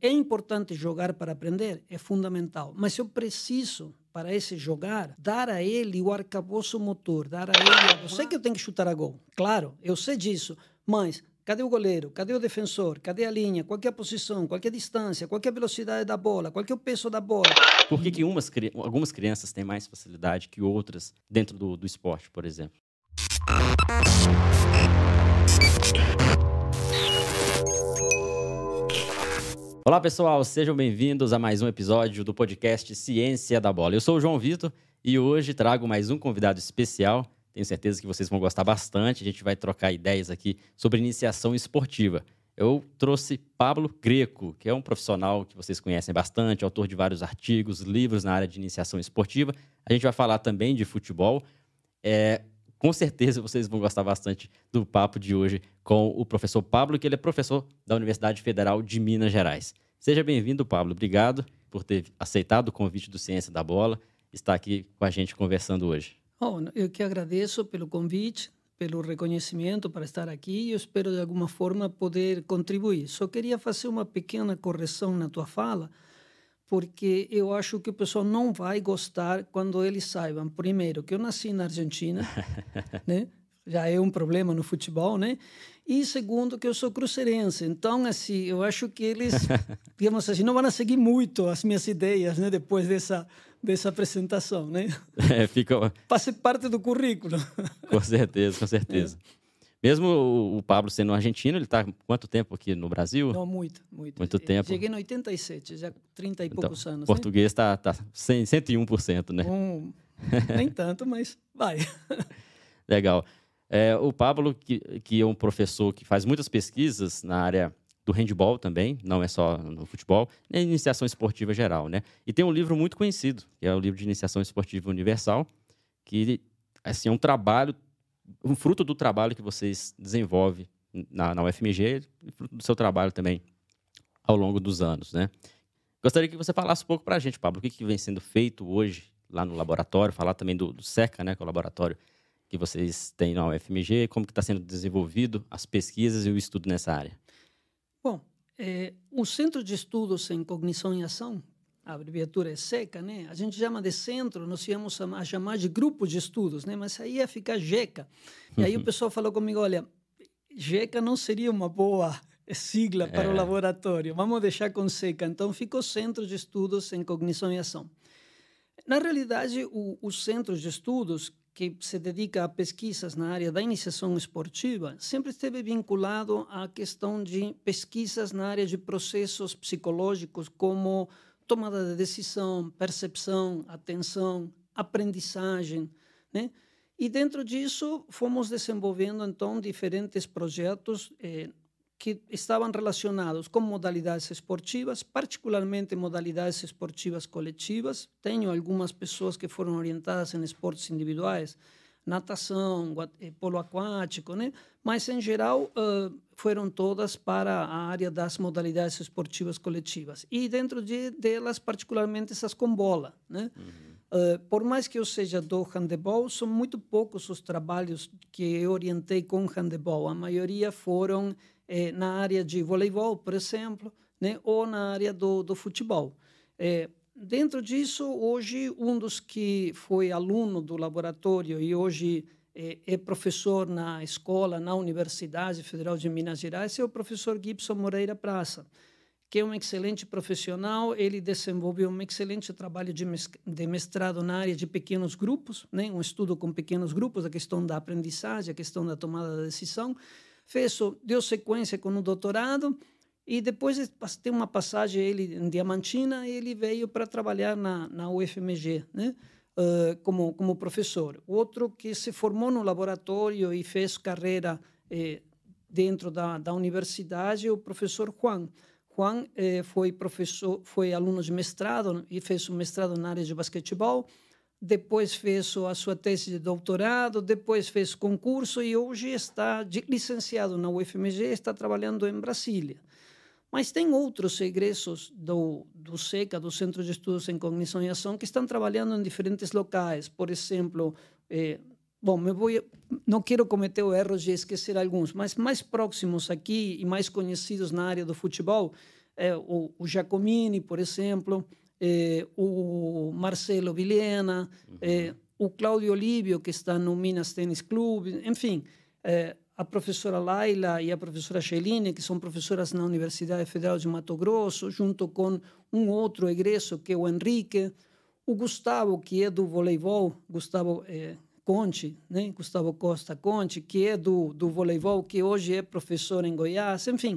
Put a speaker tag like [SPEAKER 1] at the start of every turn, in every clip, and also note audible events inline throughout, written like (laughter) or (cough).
[SPEAKER 1] é importante jogar para aprender, é fundamental. Mas eu preciso, para esse jogar, dar a ele o arcabouço motor, dar a ele. Eu sei que eu tenho que chutar a gol, claro, eu sei disso, mas Cadê o goleiro? Cadê o defensor? Cadê a linha? Qual é a posição? Qual é a distância? Qual é a velocidade da bola? Qual é o peso da bola?
[SPEAKER 2] Por que, que umas, algumas crianças têm mais facilidade que outras dentro do, do esporte, por exemplo? Olá, pessoal, sejam bem-vindos a mais um episódio do podcast Ciência da Bola. Eu sou o João Vitor e hoje trago mais um convidado especial. Tenho certeza que vocês vão gostar bastante. A gente vai trocar ideias aqui sobre iniciação esportiva. Eu trouxe Pablo Greco, que é um profissional que vocês conhecem bastante, autor de vários artigos, livros na área de iniciação esportiva. A gente vai falar também de futebol. É, com certeza vocês vão gostar bastante do papo de hoje com o professor Pablo, que ele é professor da Universidade Federal de Minas Gerais. Seja bem-vindo, Pablo. Obrigado por ter aceitado o convite do Ciência da Bola, estar aqui com a gente conversando hoje.
[SPEAKER 1] Oh, eu que agradeço pelo convite, pelo reconhecimento para estar aqui e eu espero de alguma forma poder contribuir. Só queria fazer uma pequena correção na tua fala porque eu acho que o pessoal não vai gostar quando eles saibam, primeiro, que eu nasci na Argentina, (laughs) né? já é um problema no futebol, né? E segundo, que eu sou cruzeirense. Então, assim, eu acho que eles, (laughs) digamos assim, não vão seguir muito as minhas ideias, né? Depois dessa, dessa apresentação, né? (laughs)
[SPEAKER 2] É, fica...
[SPEAKER 1] Fazer parte do currículo.
[SPEAKER 2] Com certeza, com certeza. É. Mesmo o Pablo sendo argentino, ele está quanto tempo aqui no Brasil?
[SPEAKER 1] Não, muito, muito.
[SPEAKER 2] Muito tempo.
[SPEAKER 1] Cheguei em 87, já 30 e então, poucos anos.
[SPEAKER 2] Né? Português está né? tá 101%, né?
[SPEAKER 1] Um, nem tanto, mas vai. (laughs)
[SPEAKER 2] Legal. É, o Pablo, que, que é um professor que faz muitas pesquisas na área do handball também, não é só no futebol, é iniciação esportiva geral, né? E tem um livro muito conhecido, que é o livro de iniciação esportiva universal, que assim, é um trabalho um fruto do trabalho que vocês desenvolvem na, na UFMG fruto do seu trabalho também ao longo dos anos, né? Gostaria que você falasse um pouco para a gente, Pablo, o que, que vem sendo feito hoje lá no laboratório, falar também do, do SECA, né, que é o laboratório que vocês têm na UFMG, como que está sendo desenvolvido as pesquisas e o estudo nessa área.
[SPEAKER 1] Bom, é, o Centro de Estudos em Cognição e Ação, a abreviatura é seca, né? A gente chama de centro, nós íamos a chamar de grupo de estudos, né? Mas aí ia ficar GECA. E aí o pessoal falou comigo, olha, GECA não seria uma boa (laughs) sigla para é. o laboratório, vamos deixar com SECA. Então ficou Centro de Estudos em Cognição e Ação. Na realidade, o, o Centro de Estudos que se dedica a pesquisas na área da iniciação esportiva, sempre esteve vinculado à questão de pesquisas na área de processos psicológicos como tomada de decisão, percepção, atenção, aprendizagem, né? E dentro disso fomos desenvolvendo então diferentes projetos eh, que estavam relacionados com modalidades esportivas, particularmente modalidades esportivas coletivas. Tenho algumas pessoas que foram orientadas em esportes individuais, natação, eh, polo aquático, né? Mas em geral uh, foram todas para a área das modalidades esportivas coletivas e dentro de delas particularmente essas com bola, né? Uhum. Uh, por mais que eu seja do handebol, são muito poucos os trabalhos que eu orientei com handebol. A maioria foram eh, na área de voleibol, por exemplo, né? ou na área do, do futebol. Eh, Dentro disso, hoje, um dos que foi aluno do laboratório e hoje é, é, professor na escola, na Universidade Federal de Minas Gerais, é o professor Gibson Moreira Praça, que é um excelente profissional. Ele desenvolveu um excelente trabalho de mestrado na área de pequenos grupos, né? um estudo com pequenos grupos, a questão da aprendizagem, a questão da tomada da decisão. Fez, deu sequência com o doutorado e depois tem uma passagem ele em Diamantina ele veio para trabalhar na, na UFMG, né? Uh, como como professor. Outro que se formou no laboratório e fez carreira eh, dentro da, da universidade é o professor Juan. Juan eh, foi professor, foi aluno de mestrado e fez um mestrado na área de basquetebol. Depois fez a sua tese de doutorado, depois fez concurso e hoje está licenciado na UFMG, está trabalhando em Brasília. Mas tem outros egressos do, do SECA, do Centro de Estudos em Cognição e Ação, que estão trabalhando em diferentes locais. Por exemplo, eh, bom, me vou, não quero cometer o erro de esquecer alguns, mas mais próximos aqui e mais conhecidos na área do futebol, é, o, o Giacomini, por exemplo, é, o Marcelo Vilhena, uhum. é, o Cláudio Olívio, que está no Minas Tênis Clube, enfim, é, a professora Laila e a professora Sheline, que são professoras na Universidade Federal de Mato Grosso, junto com um outro egresso, que é o Henrique, o Gustavo, que é do voleibol, Gustavo é, Conte, né? Gustavo Costa Conte, que é do, do voleibol, que hoje é professor em Goiás, enfim,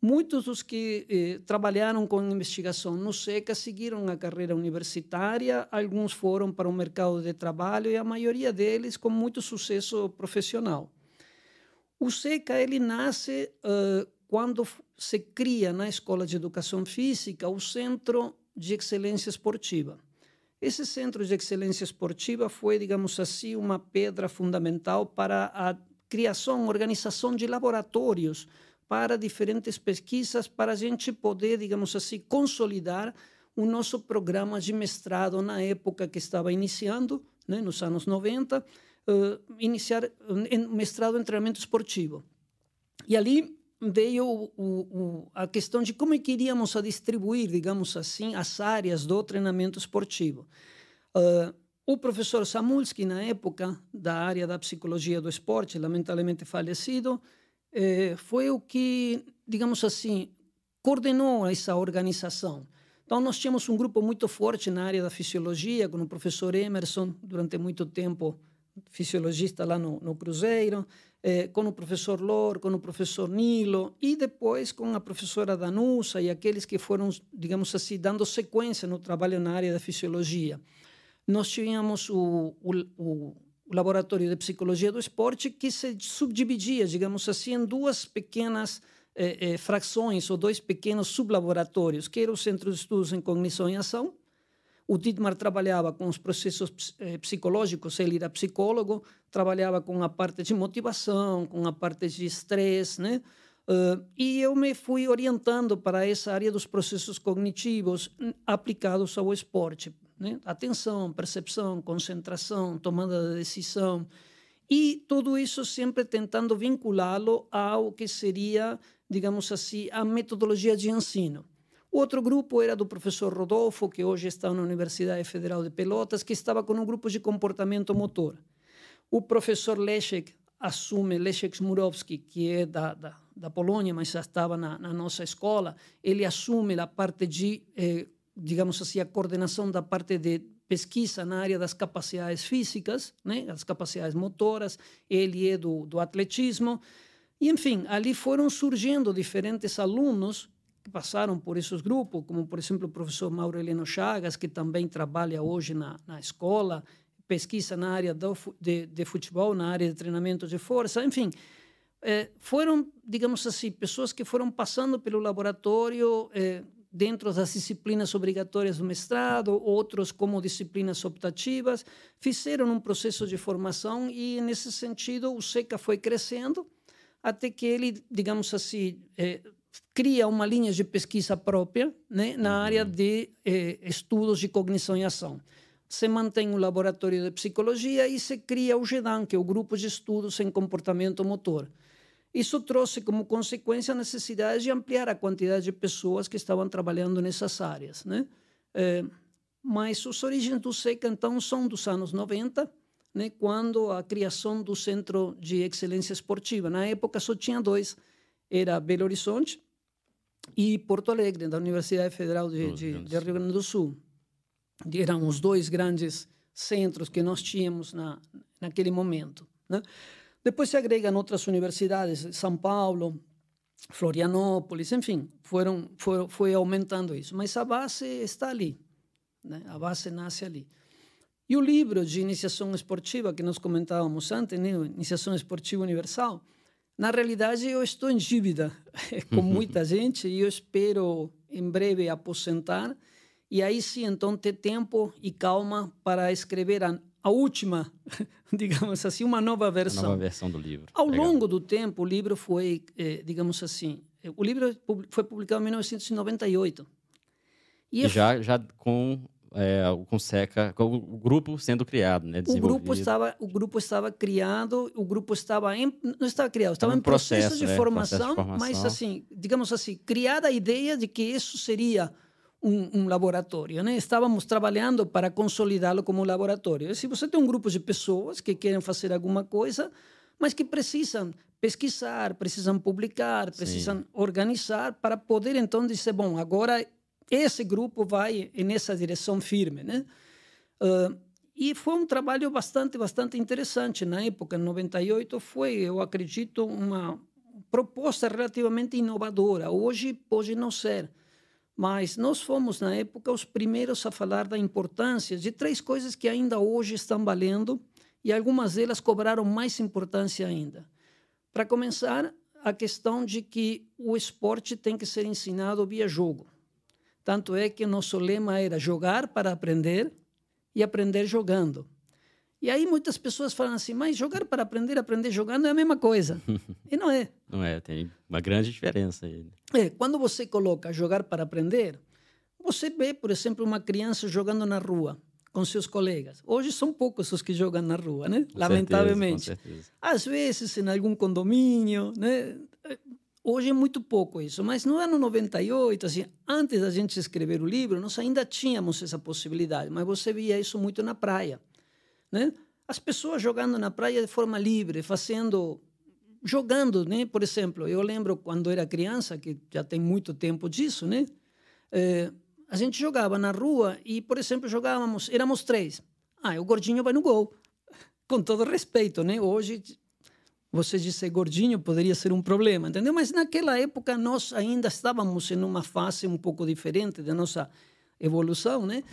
[SPEAKER 1] muitos dos que eh, trabalharam com investigação no SECA seguiram a carreira universitária, alguns foram para o mercado de trabalho e a maioria deles com muito sucesso profissional. O SECA ele nasce uh, quando se cria na Escola de Educação Física o Centro de Excelência Esportiva. Esse Centro de Excelência Esportiva foi, digamos assim, uma pedra fundamental para a criação, organização de laboratórios para diferentes pesquisas, para a gente poder, digamos assim, consolidar o nosso programa de mestrado na época que estava iniciando, né, nos anos 90, uh, iniciar um mestrado em treinamento esportivo. E ali veio o, o, a questão de como queríamos a distribuir, digamos assim, as áreas do treinamento esportivo. Uh, o professor Samulski, na época da área da psicologia do esporte, lamentavelmente falecido, eh, foi o que, digamos assim, coordenou essa organização. Então, nós tínhamos um grupo muito forte na área da fisiologia, com o professor Emerson, durante muito tempo fisiologista lá no, no Cruzeiro, eh, com o professor Lor, com o professor Nilo, e depois com a professora Danusa e aqueles que foram, digamos assim, dando sequência no trabalho na área da fisiologia. Nós tínhamos o, o, o, laboratório de psicologia do esporte que se subdividia, digamos assim, em duas pequenas eh, eh, frações ou dois pequenos sublaboratórios, que era o Centro de Estudos em Cognição e Ação, o Dietmar trabalhava com os processos eh, psicológicos, ele era psicólogo, trabalhava com a parte de motivação, com a parte de estresse, né? Uh, e eu me fui orientando para essa área dos processos cognitivos hum, aplicados ao esporte. Né? Atenção, percepção, concentração, tomada de decisão. E tudo isso sempre tentando vinculá-lo ao que seria, digamos assim, a metodologia de ensino. O outro grupo era do professor Rodolfo, que hoje está na Universidade Federal de Pelotas, que estava com um grupo de comportamento motor. O professor Leszek assume, Leszek Smurowski, que é da, da, da Polônia, mas já estava na, na, nossa escola, ele assume a parte de, eh, digamos assim, a coordenação da parte de pesquisa na área das capacidades físicas, né, as capacidades motoras, ele é do, do atletismo, e, enfim, ali foram surgindo diferentes alunos que passaram por esses grupos, como, por exemplo, o professor Mauro Heleno Chagas, que também trabalha hoje na, na escola, pesquisa na área do, de, de futebol, na área de treinamento de força, enfim. Eh, foram, digamos assim, pessoas que foram passando pelo laboratório eh, dentro das disciplinas obrigatórias do mestrado, outros como disciplinas optativas, fizeram um processo de formação e, nesse sentido, o SECA foi crescendo até que ele, digamos assim, eh, cria uma linha de pesquisa própria né, na uhum. área de eh, estudos de cognição e ação. Se mantém um laboratório de psicologia e se cria o GEDAN, que é o Grupo de Estudos em Comportamento Motor. Isso trouxe como consequência a necessidade de ampliar a quantidade de pessoas que estavam trabalhando nessas áreas. Né? Eh, mas as origens do SECA, então, são dos anos 90, né, quando a criação do Centro de Excelência Esportiva. Na época só tinha dois, era Belo Horizonte e Porto Alegre, da Universidade Federal de, de, de Rio Grande do Sul. Eram os dois grandes centros que nós tínhamos na, naquele momento. Né? Depois se agregam outras universidades, São Paulo, Florianópolis, enfim, foram, foram, foi aumentando isso. Mas a base está ali, né? a base nasce ali. E o livro de iniciação esportiva que nós comentávamos antes, né? Iniciação Esportiva Universal, na realidade, eu estou em dívida (laughs) com muita gente e eu espero em breve aposentar e aí sim, então, ter tempo e calma para escrever a, a última, (laughs) digamos assim, uma nova versão.
[SPEAKER 2] A nova versão do livro.
[SPEAKER 1] Ao Legal. longo do tempo, o livro foi, eh, digamos assim, eh, o livro foi publicado em 1998.
[SPEAKER 2] E, e já, já com é, com Seca, com o grupo sendo criado, né?
[SPEAKER 1] O grupo estava, o grupo estava criado, o grupo estava em, não estava criado, estava em processo, processo, de, é, formação, processo de formação, mas assim, digamos assim, criada a ideia de que isso seria um, um, laboratório, né? Estávamos trabalhando para consolidá-lo como um laboratório. Se você tem um grupo de pessoas que querem fazer alguma coisa, mas que precisam pesquisar, precisam publicar, precisam Sim. organizar para poder então dizer, bom, agora esse grupo vai nessa direção firme, né? Uh, e foi um trabalho bastante, bastante interessante na época, em 98, foi, eu acredito, uma proposta relativamente inovadora. Hoje pode não ser, mas nós fomos, na época, os primeiros a falar da importância de três coisas que ainda hoje estão valendo e algumas delas cobraram mais importância ainda. Para começar, a questão de que o esporte tem que ser ensinado via jogo. Tanto é que nosso lema era jogar para aprender e aprender jogando. E aí muitas pessoas falam assim, mas jogar para aprender, aprender jogando é a mesma coisa. (laughs) e não é.
[SPEAKER 2] Não é, tem uma grande diferença aí.
[SPEAKER 1] É, quando você coloca jogar para aprender, você vê, por exemplo, uma criança jogando na rua com seus colegas. Hoje são poucos os que jogam na rua, né? Com Lamentavelmente. Certeza, Às vezes em algum condomínio, né? Hoje é muito pouco isso, mas no ano 98, assim, antes da gente escrever o livro, nós ainda tínhamos essa possibilidade, mas você via isso muito na praia. Né? As pessoas jogando na praia de forma livre, fazendo, jogando, né? Por exemplo, eu lembro quando era criança, que já tem muito tempo disso, né? É, a gente jogava na rua e, por exemplo, jogávamos, éramos três. Ah, o gordinho vai no gol. (laughs) Com todo respeito, né? Hoje, você dizer gordinho poderia ser um problema, entendeu? Mas naquela época nós ainda estávamos em uma fase um pouco diferente da nossa evolução, né?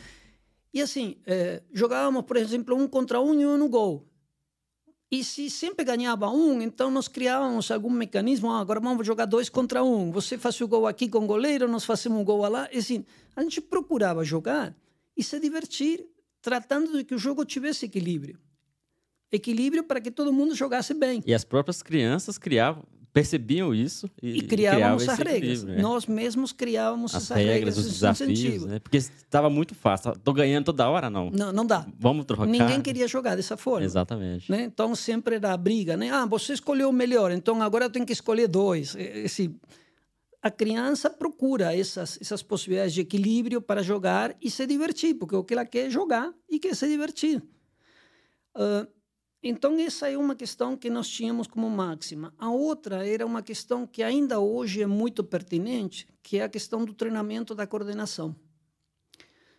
[SPEAKER 1] E assim, é, jogávamos, por exemplo, um contra um e um no gol. E se sempre ganhava um, então nós criávamos algum mecanismo. Ah, agora vamos jogar dois contra um. Você faz o gol aqui com o goleiro, nós fazemos um gol lá. E assim, a gente procurava jogar e se divertir, tratando de que o jogo tivesse equilíbrio. Equilíbrio para que todo mundo jogasse bem.
[SPEAKER 2] E as próprias crianças criavam, percebiam isso
[SPEAKER 1] e, e criávamos as regras. Né? Nós mesmos criávamos
[SPEAKER 2] as
[SPEAKER 1] regras, regras
[SPEAKER 2] os desafios, né? Porque estava muito fácil. Estou ganhando toda hora, não.
[SPEAKER 1] Não, não dá.
[SPEAKER 2] Vamos trocar.
[SPEAKER 1] Ninguém queria jogar dessa forma.
[SPEAKER 2] Exatamente.
[SPEAKER 1] Né? Então sempre era a briga, né? Ah, você escolheu o melhor, então agora eu tenho que escolher dois. Esse, a criança procura essas, essas possibilidades de equilíbrio para jogar e se divertir, porque o que ela quer é jogar e quer se divertir. Uh, então, essa é uma questão que nós tínhamos como máxima. A outra era uma questão que ainda hoje é muito pertinente, que é a questão do treinamento da coordenação.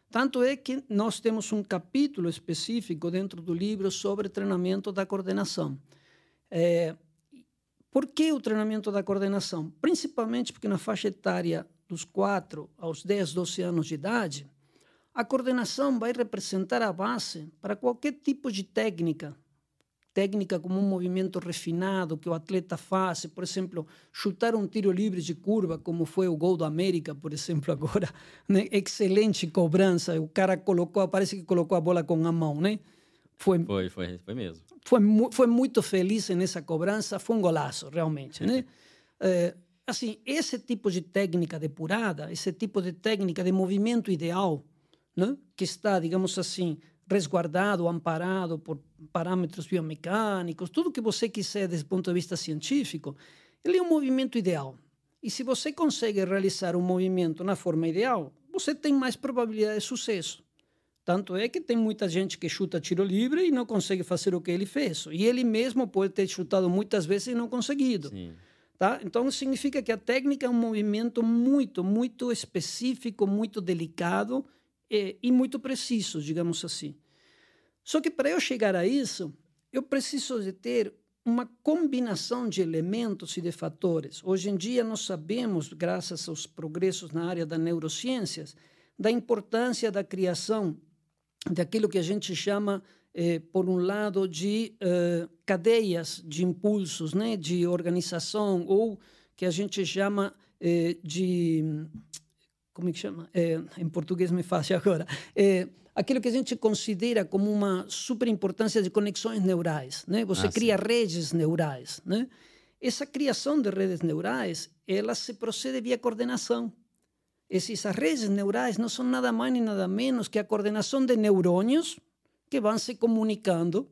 [SPEAKER 1] Tanto é que nós temos um capítulo específico dentro do livro sobre treinamento da coordenação. É, por que o treinamento da coordenação? Principalmente porque na faixa etária dos 4 aos 10, 12 anos de idade, a coordenação vai representar a base para qualquer tipo de técnica técnica como um movimento refinado que o atleta faz, por exemplo, chutar um tiro livre de curva, como foi o gol do América, por exemplo, (laughs) agora, né? excelente cobrança, o cara colocou, parece que colocou a bola com a mão, né?
[SPEAKER 2] Foi, foi, foi, foi mesmo.
[SPEAKER 1] Foi, foi muito feliz nessa cobrança, foi um golaço, realmente, né? é, assim, esse tipo de técnica depurada, esse tipo de técnica de movimento ideal, né? que está, digamos assim, resguardado, amparado por parâmetros biomecânicos, tudo que você quiser desde o ponto de vista científico, ele é um movimento ideal. E se você consegue realizar um movimento na forma ideal, você tem mais probabilidade de sucesso. Tanto é que tem muita gente que chuta tiro livre e não consegue fazer o que ele fez. E ele mesmo pode ter chutado muitas vezes e não conseguido. Sim. Tá? Então, significa que a técnica é um movimento muito, muito específico, muito delicado e, e muito preciso, digamos assim. Só que para eu chegar a isso, eu preciso de ter uma combinação de elementos e de fatores. Hoje em dia nós sabemos, graças aos progressos na área das neurociências, da importância da criação daquilo que a gente chama, eh, por um lado, de eh, cadeias de impulsos, né, de organização, ou que a gente chama eh, de como é que chama? É, em português me fácil agora. É, aquilo que a gente considera como uma super importância de conexões neurais, né? Você ah, cria sim. redes neurais, né? Essa criação de redes neurais, ela se procede via coordenação. Essas redes neurais não são nada mais nem nada menos que a coordenação de neurônios que vão se comunicando.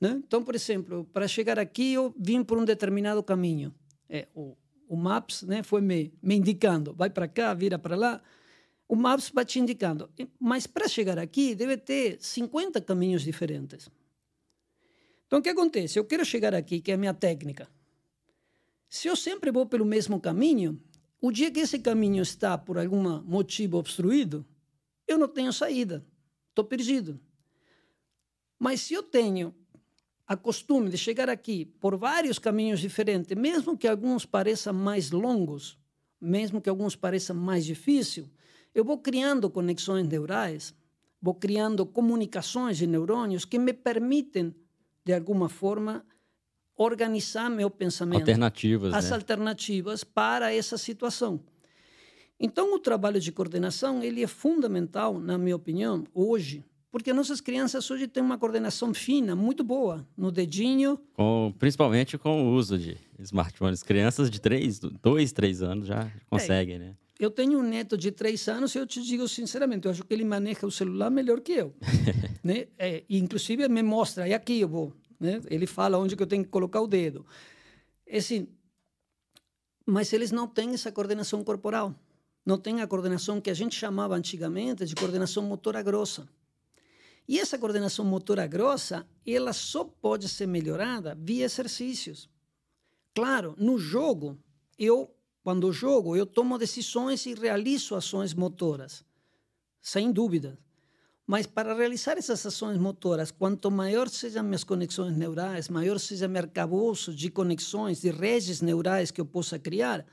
[SPEAKER 1] Né? Então, por exemplo, para chegar aqui, eu vim por um determinado caminho. É, o, o Maps né, foi me, me indicando, vai para cá, vira para lá. O Maps vai te indicando. Mas para chegar aqui, deve ter 50 caminhos diferentes. Então, o que acontece? Eu quero chegar aqui, que é a minha técnica. Se eu sempre vou pelo mesmo caminho, o dia que esse caminho está por algum motivo obstruído, eu não tenho saída, estou perdido. Mas se eu tenho a costume de chegar aqui por vários caminhos diferentes, mesmo que alguns pareçam mais longos, mesmo que alguns pareçam mais difíceis, eu vou criando conexões neurais, vou criando comunicações de neurônios que me permitem de alguma forma, organizar meu pensamento.
[SPEAKER 2] Alternativas.
[SPEAKER 1] As
[SPEAKER 2] né?
[SPEAKER 1] alternativas para essa situação. Então, o trabalho de coordenação ele é fundamental, na minha opinião, hoje, porque nossas crianças hoje têm uma coordenação fina, muito boa, no dedinho.
[SPEAKER 2] Com, principalmente com o uso de smartphones. Crianças de 3, 2, 3 anos já conseguem, é. né?
[SPEAKER 1] Eu tenho um neto de três anos e eu te digo sinceramente, eu acho que ele maneja o celular melhor que eu. (laughs) né? É, inclusive, me mostra, e aqui eu vou. Né? Ele fala onde que eu tenho que colocar o dedo. É assim, mas eles não têm essa coordenação corporal. Não têm a coordenação que a gente chamava antigamente de coordenação motora grossa. E essa coordenação motora grossa, ela só pode ser melhorada via exercícios. Claro, no jogo, eu quando jogo, eu tomo decisões e realizo ações motoras, sem dúvida. Mas para realizar essas ações motoras, quanto maior sejam minhas conexões neurais, maior seja meu arcabouço de conexões, de redes neurais que eu possa criar,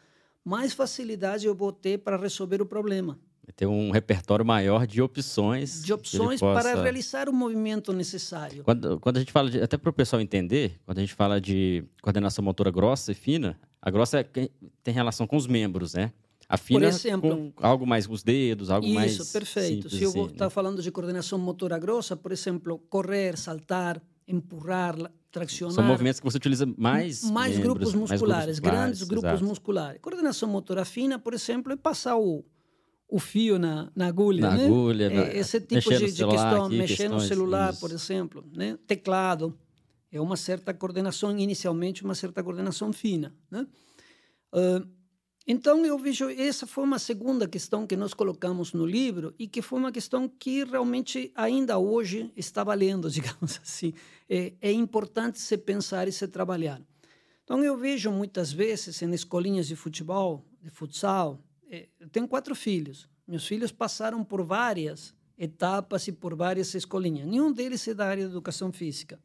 [SPEAKER 1] mais facilidade eu vou ter para resolver o problema.
[SPEAKER 2] Ter um repertório maior de opções.
[SPEAKER 1] De opções possa... para realizar o movimento necessário.
[SPEAKER 2] Quando, quando a gente fala, de, até para o pessoal entender, quando a gente fala de coordenação motora grossa e fina, a grossa é, tem relação com os membros, né? A fina Por exemplo, com algo mais os dedos, algo
[SPEAKER 1] isso,
[SPEAKER 2] mais.
[SPEAKER 1] Isso, perfeito. Se eu estar assim, tá né? falando de coordenação motora grossa, por exemplo, correr, saltar, empurrar, traccionar.
[SPEAKER 2] São movimentos que você utiliza mais.
[SPEAKER 1] Mais
[SPEAKER 2] membros,
[SPEAKER 1] grupos musculares,
[SPEAKER 2] mais grupos
[SPEAKER 1] grandes grupos exato. musculares. Coordenação motora fina, por exemplo, é passar o, o fio na, na agulha.
[SPEAKER 2] Na
[SPEAKER 1] né?
[SPEAKER 2] agulha,
[SPEAKER 1] é, Esse tipo de, de questão, aqui, mexer no celular, isso. por exemplo, né? teclado. É uma certa coordenação, inicialmente, uma certa coordenação fina. Né? Uh, então, eu vejo, essa foi uma segunda questão que nós colocamos no livro e que foi uma questão que realmente ainda hoje está valendo, (laughs) digamos assim. É, é importante se pensar e se trabalhar. Então, eu vejo muitas vezes em escolinhas de futebol, de futsal, eu tenho quatro filhos. Meus filhos passaram por várias etapas e por várias escolinhas. Nenhum deles é da área de educação física.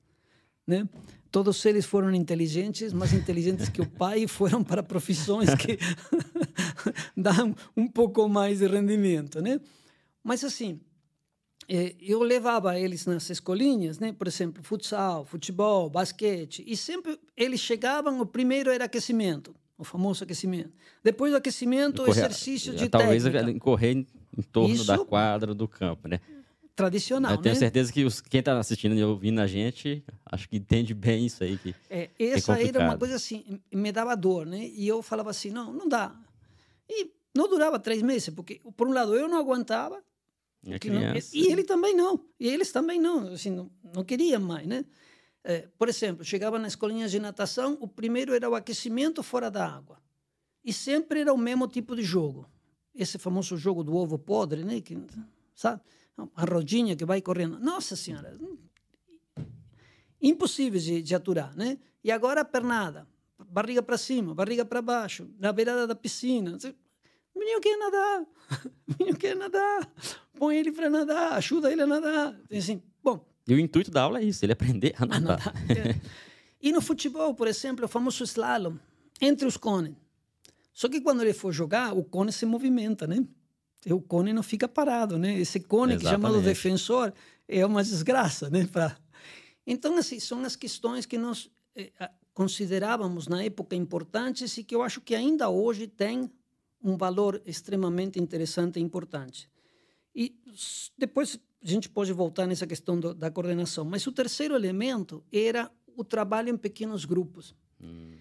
[SPEAKER 1] Né? Todos eles foram inteligentes, mais inteligentes que o pai, (laughs) e foram para profissões que (laughs) dão um pouco mais de rendimento, né? Mas assim, eh, eu levava eles nas escolinhas, né? Por exemplo, futsal, futebol, basquete, e sempre eles chegavam, o primeiro era aquecimento, o famoso aquecimento. Depois do aquecimento, correr, exercício de
[SPEAKER 2] talvez
[SPEAKER 1] técnica.
[SPEAKER 2] Talvez correr em torno Isso, da quadra do campo, né?
[SPEAKER 1] tradicional.
[SPEAKER 2] Eu tenho
[SPEAKER 1] né?
[SPEAKER 2] certeza que os, quem está assistindo e ouvindo a gente, acho que entende bem isso aí. Que
[SPEAKER 1] é, essa é era uma coisa assim, me dava dor, né? E eu falava assim, não, não dá. E não durava três meses, porque, por um lado, eu não aguentava.
[SPEAKER 2] Não,
[SPEAKER 1] e ele também não. E eles também não. Assim, não, não queriam mais, né? É, por exemplo, chegava na escolinha de natação, o primeiro era o aquecimento fora da água. E sempre era o mesmo tipo de jogo. Esse famoso jogo do ovo podre, né? Que, sabe? a rodinha que vai correndo. Nossa Senhora, impossível de, de aturar, né? E agora a pernada, barriga para cima, barriga para baixo, na beirada da piscina. O menino quer nadar, o (laughs) menino quer nadar, põe ele para nadar, ajuda ele a nadar. Assim, bom.
[SPEAKER 2] E o intuito da aula é isso, ele aprender a nadar. A nadar. (laughs)
[SPEAKER 1] E no futebol, por exemplo, o famoso slalom, entre os cones. Só que quando ele for jogar, o cone se movimenta, né? o cone não fica parado, né? Esse cone Exatamente. que chamado defensor é uma desgraça, né? Pra... Então, assim, são as questões que nós eh, considerávamos na época importantes e que eu acho que ainda hoje tem um valor extremamente interessante e importante. E depois a gente pode voltar nessa questão do, da coordenação. Mas o terceiro elemento era o trabalho em pequenos grupos. Hum.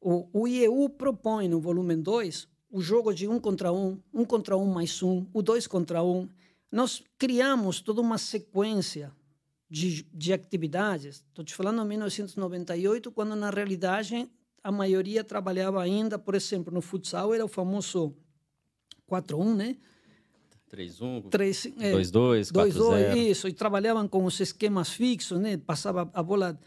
[SPEAKER 1] O, o IEU propõe, no volume 2, o jogo de um contra um, um contra um mais um, o dois contra um. Nós criamos toda uma sequência de, de atividades. Estou te falando em 1998, quando na realidade a maioria trabalhava ainda, por exemplo, no futsal era o famoso 4-1, né?
[SPEAKER 2] 3-1,
[SPEAKER 1] 2-2, 4-0. Isso, e trabalhavam com os esquemas fixos, né? Passava a bola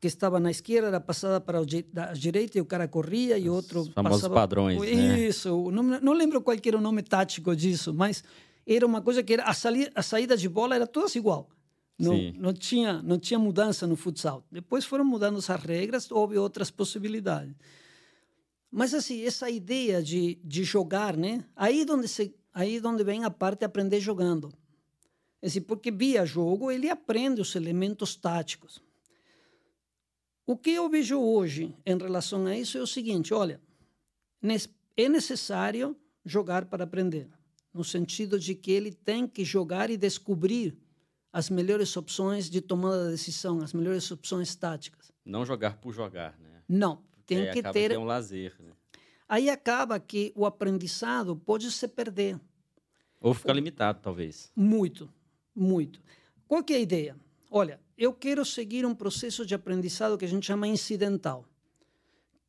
[SPEAKER 1] que estava na esquerda era passada para a direita e o cara corria e o outro
[SPEAKER 2] Os famosos
[SPEAKER 1] passava...
[SPEAKER 2] padrões, né?
[SPEAKER 1] Isso, não, não lembro qual era o nome tático disso, mas era uma coisa que era a, sali, a saída de bola era todas igual. Não, não, tinha, não tinha mudança no futsal. Depois foram mudando as regras, houve outras possibilidades. Mas assim, essa ideia de, de jogar, né? Aí onde se, aí onde vem a parte de aprender jogando. É assim, porque via jogo ele aprende os elementos táticos. O que eu vejo hoje em relação a isso é o seguinte: olha, é necessário jogar para aprender, no sentido de que ele tem que jogar e descobrir as melhores opções de tomada de decisão, as melhores opções táticas.
[SPEAKER 2] Não jogar por jogar, né?
[SPEAKER 1] Não, tem que ter.
[SPEAKER 2] É um lazer. Né?
[SPEAKER 1] Aí acaba que o aprendizado pode se perder.
[SPEAKER 2] Ou ficar limitado, talvez.
[SPEAKER 1] Muito, muito. Qual que é a ideia? Olha, eu quero seguir um processo de aprendizado que a gente chama incidental,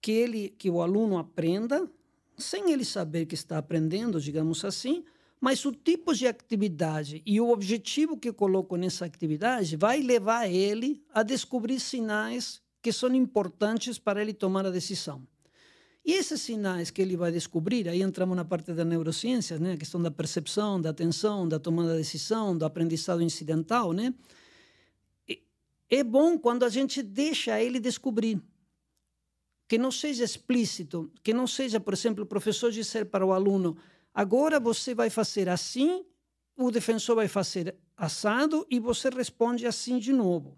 [SPEAKER 1] que ele, que o aluno aprenda sem ele saber que está aprendendo, digamos assim, mas o tipo de atividade e o objetivo que eu coloco nessa atividade vai levar ele a descobrir sinais que são importantes para ele tomar a decisão. E esses sinais que ele vai descobrir, aí entramos na parte da neurociência, né? a questão da percepção, da atenção, da tomada de decisão, do aprendizado incidental, né? É bom quando a gente deixa ele descobrir. Que não seja explícito, que não seja, por exemplo, o professor dizer para o aluno: agora você vai fazer assim, o defensor vai fazer assado e você responde assim de novo.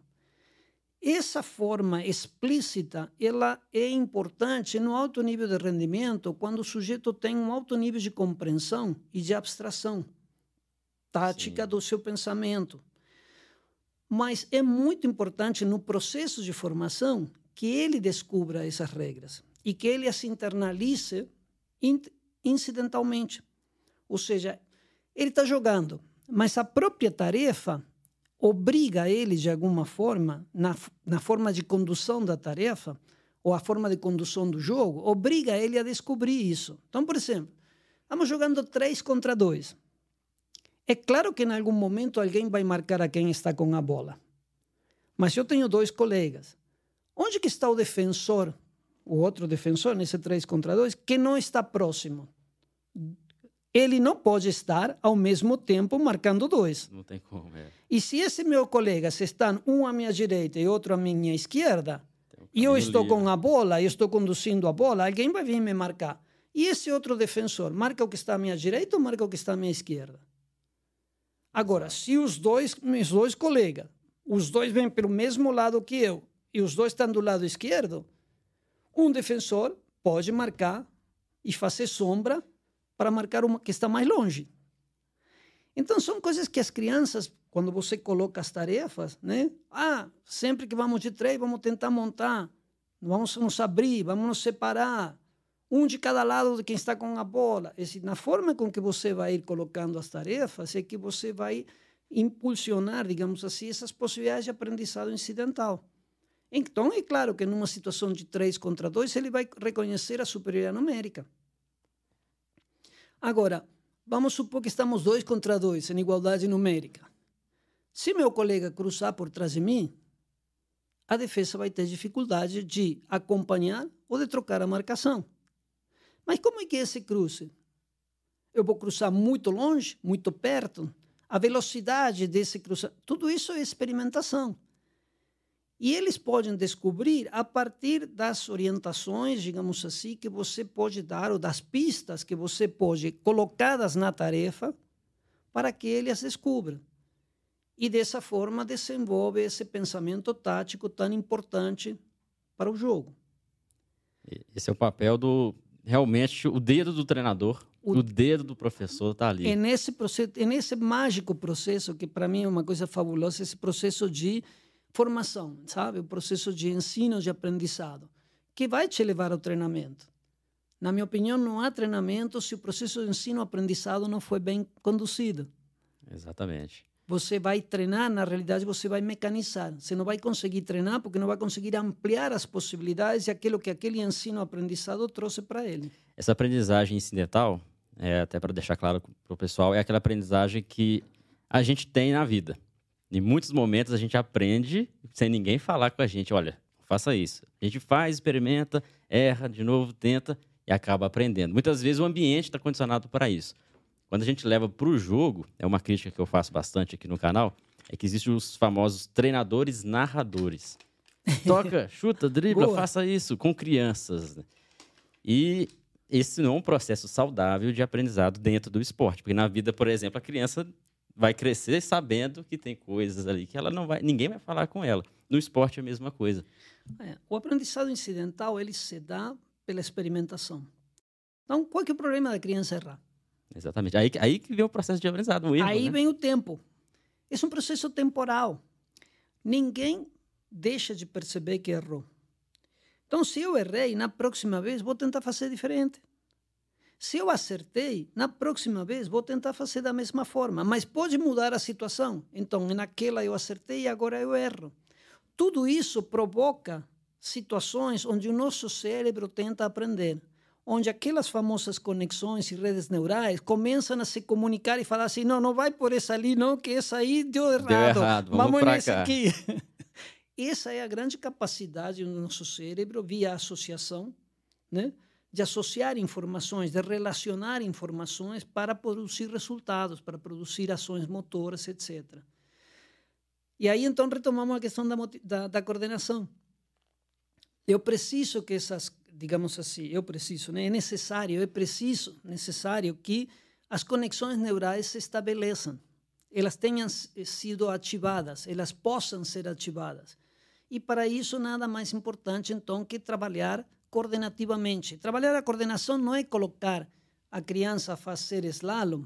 [SPEAKER 1] Essa forma explícita, ela é importante no alto nível de rendimento, quando o sujeito tem um alto nível de compreensão e de abstração tática Sim. do seu pensamento. Mas é muito importante no processo de formação que ele descubra essas regras e que ele as internalize incidentalmente. Ou seja, ele está jogando, mas a própria tarefa obriga ele, de alguma forma, na, na forma de condução da tarefa, ou a forma de condução do jogo, obriga ele a descobrir isso. Então, por exemplo, estamos jogando três contra dois. É claro que em algum momento alguém vai marcar a quem está com a bola. Mas eu tenho dois colegas. Onde que está o defensor, o outro defensor, nesse 3 contra 2, que não está próximo? Ele não pode estar ao mesmo tempo marcando dois.
[SPEAKER 2] Não tem como, é.
[SPEAKER 1] E se esse meu colega se estão um à minha direita e outro à minha esquerda, um e eu estou livre. com a bola, e estou conduzindo a bola, alguém vai vir me marcar. E esse outro defensor marca o que está à minha direita ou marca o que está à minha esquerda? Agora, se os dois, meus dois colegas, os dois vêm pelo mesmo lado que eu e os dois estão do lado esquerdo, um defensor pode marcar e fazer sombra para marcar uma que está mais longe. Então, são coisas que as crianças, quando você coloca as tarefas, né? Ah, sempre que vamos de três, vamos tentar montar, vamos nos abrir, vamos nos separar, um de cada lado de quem está com a bola. Esse, na forma com que você vai ir colocando as tarefas, é que você vai impulsionar, digamos assim, essas possibilidades de aprendizado incidental. Então, é claro que numa situação de três contra dois, ele vai reconhecer a superioridade numérica. Agora, vamos supor que estamos dois contra dois, em igualdade numérica. Se meu colega cruzar por trás de mim, a defesa vai ter dificuldade de acompanhar ou de trocar a marcação. Mas como é que esse cruce? Eu vou cruzar muito longe, muito perto? A velocidade desse cruzamento, tudo isso é experimentação. E eles podem descobrir a partir das orientações, digamos assim, que você pode dar, ou das pistas que você pode colocadas na tarefa, para que eles descubram. E dessa forma desenvolve esse pensamento tático tão importante para o jogo.
[SPEAKER 2] Esse é o papel do realmente o dedo do treinador, o, o dedo do professor está ali.
[SPEAKER 1] É nesse processo, é nesse mágico processo que para mim é uma coisa fabulosa, esse processo de formação, sabe, o processo de ensino, de aprendizado, que vai te levar ao treinamento. Na minha opinião, não há treinamento se o processo de ensino-aprendizado não foi bem conduzido.
[SPEAKER 2] Exatamente.
[SPEAKER 1] Você vai treinar, na realidade, você vai mecanizar. Você não vai conseguir treinar porque não vai conseguir ampliar as possibilidades e aquilo que aquele ensino-aprendizado trouxe para ele.
[SPEAKER 2] Essa aprendizagem incidental, é, até para deixar claro para o pessoal, é aquela aprendizagem que a gente tem na vida. Em muitos momentos a gente aprende sem ninguém falar com a gente, olha, faça isso. A gente faz, experimenta, erra, de novo, tenta e acaba aprendendo. Muitas vezes o ambiente está condicionado para isso. Quando a gente leva para o jogo, é uma crítica que eu faço bastante aqui no canal, é que existem os famosos treinadores narradores. (laughs) Toca, chuta, dribla, Boa. faça isso com crianças. E esse não é um processo saudável de aprendizado dentro do esporte, porque na vida, por exemplo, a criança vai crescer sabendo que tem coisas ali que ela não vai, ninguém vai falar com ela. No esporte é a mesma coisa.
[SPEAKER 1] É, o aprendizado incidental ele se dá pela experimentação. Então, qual é, é o problema da criança errar?
[SPEAKER 2] Exatamente. Aí, aí que vem o processo de aprendizado, o erro,
[SPEAKER 1] Aí
[SPEAKER 2] né?
[SPEAKER 1] vem o tempo. Esse é um processo temporal. Ninguém deixa de perceber que errou. Então, se eu errei, na próxima vez vou tentar fazer diferente. Se eu acertei, na próxima vez vou tentar fazer da mesma forma, mas pode mudar a situação. Então, naquela eu acertei e agora eu erro. Tudo isso provoca situações onde o nosso cérebro tenta aprender onde aquelas famosas conexões e redes neurais começam a se comunicar e falar assim, não, não vai por essa ali, não, que essa aí deu errado. Deu
[SPEAKER 2] errado, vamos, vamos nesse cá. aqui. (laughs)
[SPEAKER 1] essa é a grande capacidade do nosso cérebro, via associação, né? De associar informações, de relacionar informações para produzir resultados, para produzir ações motoras, etc. E aí, então, retomamos a questão da, da, da coordenação. Eu preciso que essas digamos assim, eu preciso, né? é necessário, é preciso, necessário que as conexões neurais se estabeleçam, elas tenham sido ativadas, elas possam ser ativadas. E para isso, nada mais importante, então, que trabalhar coordenativamente. Trabalhar a coordenação não é colocar a criança a fazer slalom,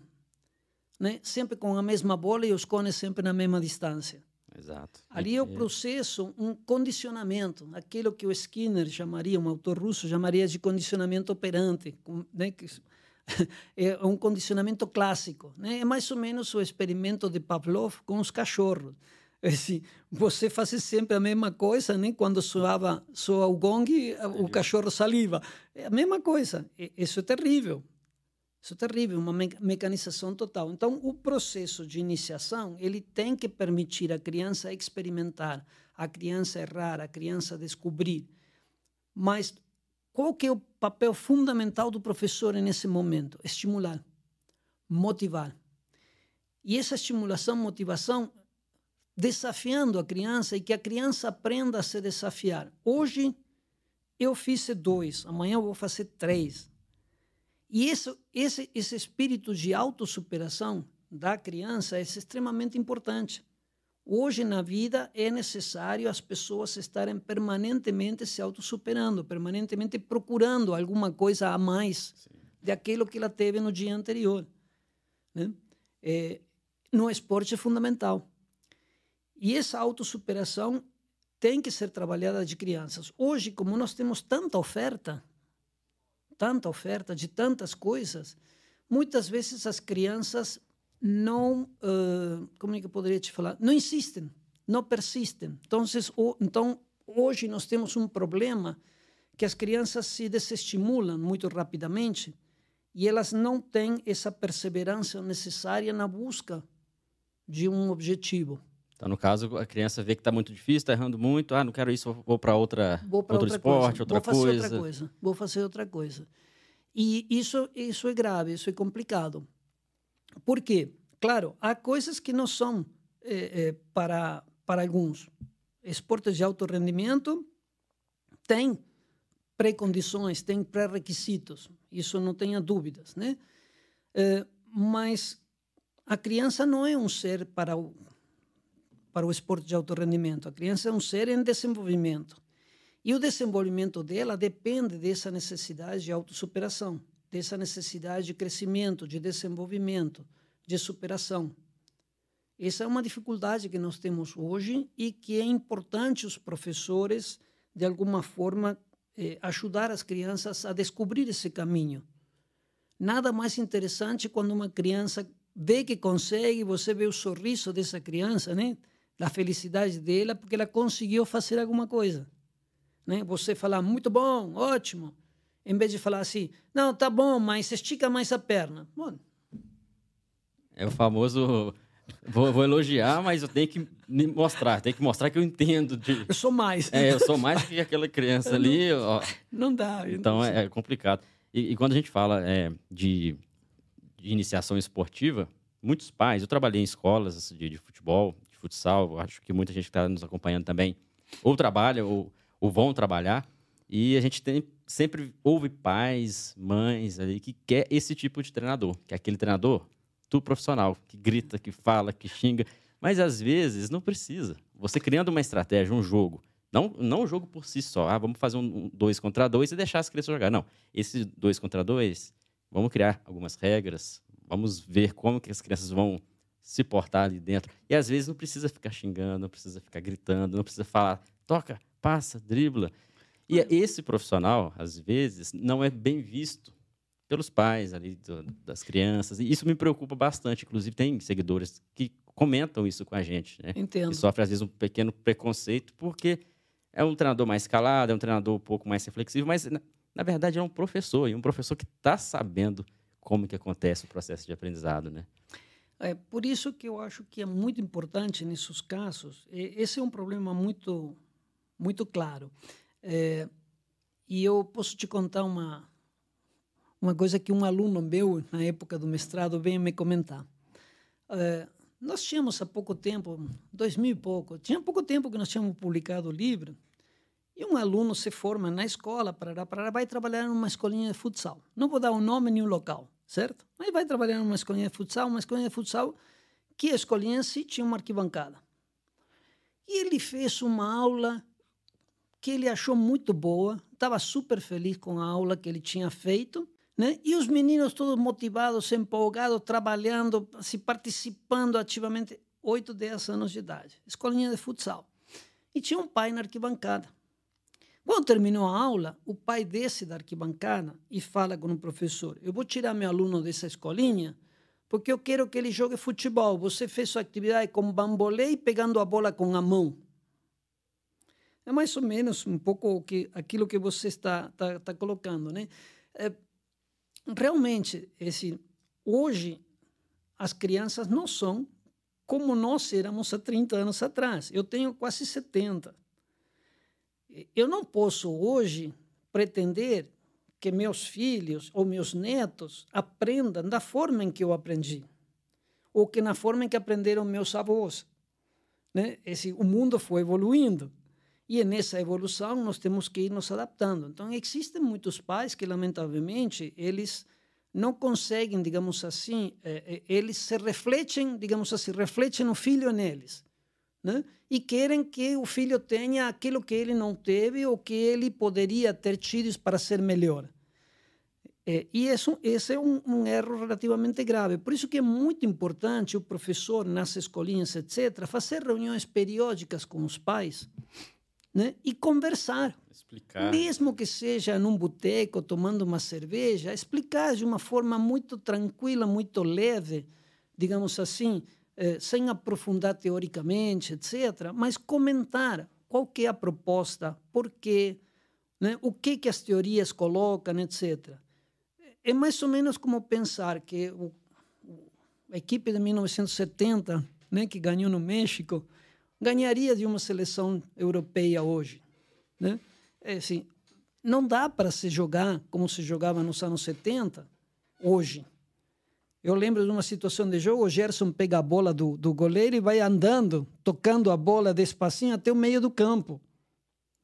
[SPEAKER 1] né? sempre com a mesma bola e os cones sempre na mesma distância.
[SPEAKER 2] Exato.
[SPEAKER 1] Ali é o processo, um condicionamento, aquilo que o Skinner chamaria, um autor russo chamaria de condicionamento operante, né? (laughs) é um condicionamento clássico. Né? É mais ou menos o experimento de Pavlov com os cachorros. É assim, você faz sempre a mesma coisa, né? Quando soava, soa o gong, o cachorro saliva. É a mesma coisa. Isso é terrível. Isso é terrível, uma me mecanização total. Então, o processo de iniciação, ele tem que permitir a criança experimentar, a criança errar, a criança descobrir. Mas qual que é o papel fundamental do professor nesse momento? Estimular, motivar. E essa estimulação, motivação, desafiando a criança e que a criança aprenda a se desafiar. Hoje eu fiz dois, amanhã eu vou fazer três. E esse, esse, esse espírito de autossuperação da criança é extremamente importante. Hoje na vida é necessário as pessoas estarem permanentemente se autossuperando, permanentemente procurando alguma coisa a mais Sim. daquilo que ela teve no dia anterior. Né? É, no esporte é fundamental. E essa autossuperação tem que ser trabalhada de crianças. Hoje, como nós temos tanta oferta, tanta oferta de tantas coisas, muitas vezes as crianças não, uh, como é que eu poderia te falar, não insistem, não persistem. Então, o, então, hoje nós temos um problema que as crianças se desestimulam muito rapidamente e elas não têm essa perseverança necessária na busca de um objetivo.
[SPEAKER 2] Então, no caso, a criança vê que está muito difícil, está errando muito, ah, não quero isso, vou para outra, vou outro outra esporte, coisa. outra
[SPEAKER 1] vou
[SPEAKER 2] coisa.
[SPEAKER 1] Outra coisa. Vou fazer outra coisa. E isso, isso é grave, isso é complicado. Por quê? Claro, há coisas que não são é, é, para, para alguns. Esportes de alto rendimento têm pré-condições, têm pré-requisitos, isso não tenha dúvidas, né? É, mas a criança não é um ser para o para o esporte de alto rendimento. A criança é um ser em desenvolvimento. E o desenvolvimento dela depende dessa necessidade de autossuperação, dessa necessidade de crescimento, de desenvolvimento, de superação. Essa é uma dificuldade que nós temos hoje e que é importante os professores, de alguma forma, é, ajudar as crianças a descobrir esse caminho. Nada mais interessante quando uma criança vê que consegue, você vê o sorriso dessa criança, né? Da felicidade dela, porque ela conseguiu fazer alguma coisa. Né? Você falar, muito bom, ótimo, em vez de falar assim, não, tá bom, mas estica mais a perna. Bom,
[SPEAKER 2] é o famoso Vou, vou, elogiar, mas eu tenho que mostrar, tenho que mostrar que eu entendo. De...
[SPEAKER 1] Eu sou mais.
[SPEAKER 2] É, eu sou mais que aquela criança ali. Ó.
[SPEAKER 1] Não dá.
[SPEAKER 2] Então é, é, complicado. E, e, quando a gente fala é, de, de, iniciação esportiva, muitos pais, eu trabalhei em escolas de, de futebol, futsal, acho que muita gente que está nos acompanhando também, ou trabalha ou, ou vão trabalhar, e a gente tem, sempre ouve pais, mães ali que quer esse tipo de treinador, que é aquele treinador do profissional, que grita, que fala, que xinga. Mas às vezes não precisa. Você criando uma estratégia, um jogo, não, não um jogo por si só. Ah, vamos fazer um, dois contra dois e deixar as crianças jogar. Não. Esse dois contra dois, vamos criar algumas regras, vamos ver como que as crianças vão se portar ali dentro. E às vezes não precisa ficar xingando, não precisa ficar gritando, não precisa falar, toca, passa, dribla. E esse profissional, às vezes, não é bem visto pelos pais ali do, das crianças. E isso me preocupa bastante. Inclusive, tem seguidores que comentam isso com a gente, né?
[SPEAKER 1] Entendo.
[SPEAKER 2] E sofre, às vezes, um pequeno preconceito, porque é um treinador mais calado, é um treinador um pouco mais reflexivo, mas, na, na verdade, é um professor, e um professor que está sabendo como que acontece o processo de aprendizado, né?
[SPEAKER 1] É por isso que eu acho que é muito importante nesses casos. Esse é um problema muito, muito claro. É, e eu posso te contar uma, uma coisa que um aluno meu, na época do mestrado, veio me comentar. Uh, nós tínhamos há pouco tempo, dois mil e pouco, tinha pouco tempo que nós tínhamos publicado o livro, e um aluno se forma na escola, para para vai trabalhar numa escolinha de futsal. Não vou dar o um nome nem o um local, certo? Mas vai trabalhar numa escolinha de futsal, uma escolinha de futsal que a escolinha em si tinha uma arquibancada. E ele fez uma aula que ele achou muito boa, estava super feliz com a aula que ele tinha feito, né? E os meninos todos motivados, empolgados, trabalhando, se participando ativamente, 8, 10 anos de idade. Escolinha de futsal. E tinha um pai na arquibancada. Quando terminou a aula, o pai desce da arquibancada e fala com o professor: Eu vou tirar meu aluno dessa escolinha porque eu quero que ele jogue futebol. Você fez sua atividade com bambolê e pegando a bola com a mão. É mais ou menos um pouco que, aquilo que você está, está, está colocando, né? É, realmente, esse, hoje, as crianças não são como nós éramos há 30 anos atrás. Eu tenho quase 70. Eu não posso hoje pretender que meus filhos ou meus netos aprendam da forma em que eu aprendi, ou que na forma em que aprenderam meus avós. Né? Esse, o mundo foi evoluindo. E nessa evolução nós temos que ir nos adaptando. Então, existem muitos pais que, lamentavelmente, eles não conseguem, digamos assim, eh, eles se refletem, digamos assim, refletem o filho neles. Né? E querem que o filho tenha aquilo que ele não teve ou que ele poderia ter tido para ser melhor. e isso, esse é um, um, erro relativamente grave. Por isso que é muito importante o professor nas escolinhas, etc., fazer reuniões periódicas com os pais né? e conversar.
[SPEAKER 2] Explicar.
[SPEAKER 1] Mesmo que seja num boteco, tomando uma cerveja, explicar de uma forma muito tranquila, muito leve, digamos assim, eh, sem aprofundar teoricamente, etc., mas comentar qual que é a proposta, por quê, né? o que, que as teorias colocam, etc. É mais ou menos como pensar que o, a equipe de 1970, né, que ganhou no México, ganharia de uma seleção europeia hoje. Né? É assim, não dá para se jogar como se jogava nos anos 70, hoje. Eu lembro de uma situação de jogo, o Gerson pega a bola do, do goleiro e vai andando, tocando a bola despacinho até o meio do campo.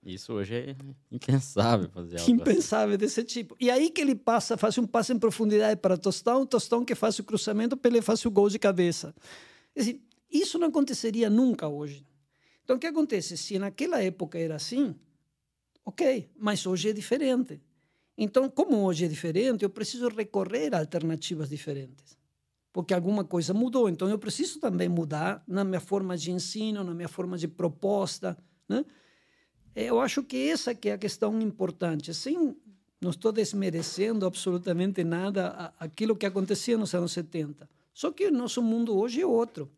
[SPEAKER 2] Isso hoje é impensável fazer algo
[SPEAKER 1] Impensável assim. desse tipo. E aí que ele passa, faz um passe em profundidade para Tostão, Tostão que faz o cruzamento, ele faz o gol de cabeça. Assim, isso não aconteceria nunca hoje. Então, o que acontece? Se naquela época era assim, ok, mas hoje é diferente. Então, como hoje é diferente, eu preciso recorrer a alternativas diferentes. Porque alguma coisa mudou. Então, eu preciso também mudar na minha forma de ensino, na minha forma de proposta. Né? Eu acho que essa que é a questão importante. Sem, não estou desmerecendo absolutamente nada aquilo que acontecia nos anos 70. Só que o nosso mundo hoje é outro.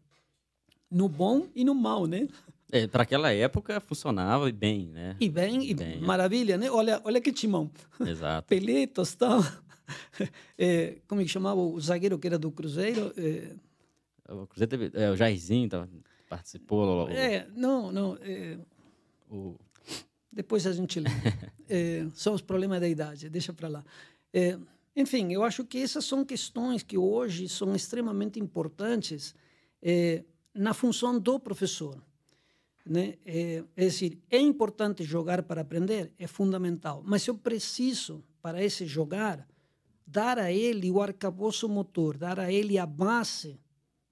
[SPEAKER 1] No bom e no mal, né?
[SPEAKER 2] É, para aquela época funcionava bem, né?
[SPEAKER 1] E bem, e bem, maravilha, né? Olha, olha que timão.
[SPEAKER 2] Exato. (laughs)
[SPEAKER 1] Pelé, Tostão. (laughs) É, como é que chamava o zagueiro que era do Cruzeiro? É...
[SPEAKER 2] O Cruzeiro teve. É, o Jairzinho tava, participou.
[SPEAKER 1] É, não, não. É... O... Depois a gente lê. (laughs) é, são os problemas da idade, deixa para lá. É, enfim, eu acho que essas são questões que hoje são extremamente importantes é, na função do professor. Né? É, é é importante jogar para aprender? É fundamental. Mas eu preciso, para esse jogar, dar a ele o arcabouço motor, dar a ele a base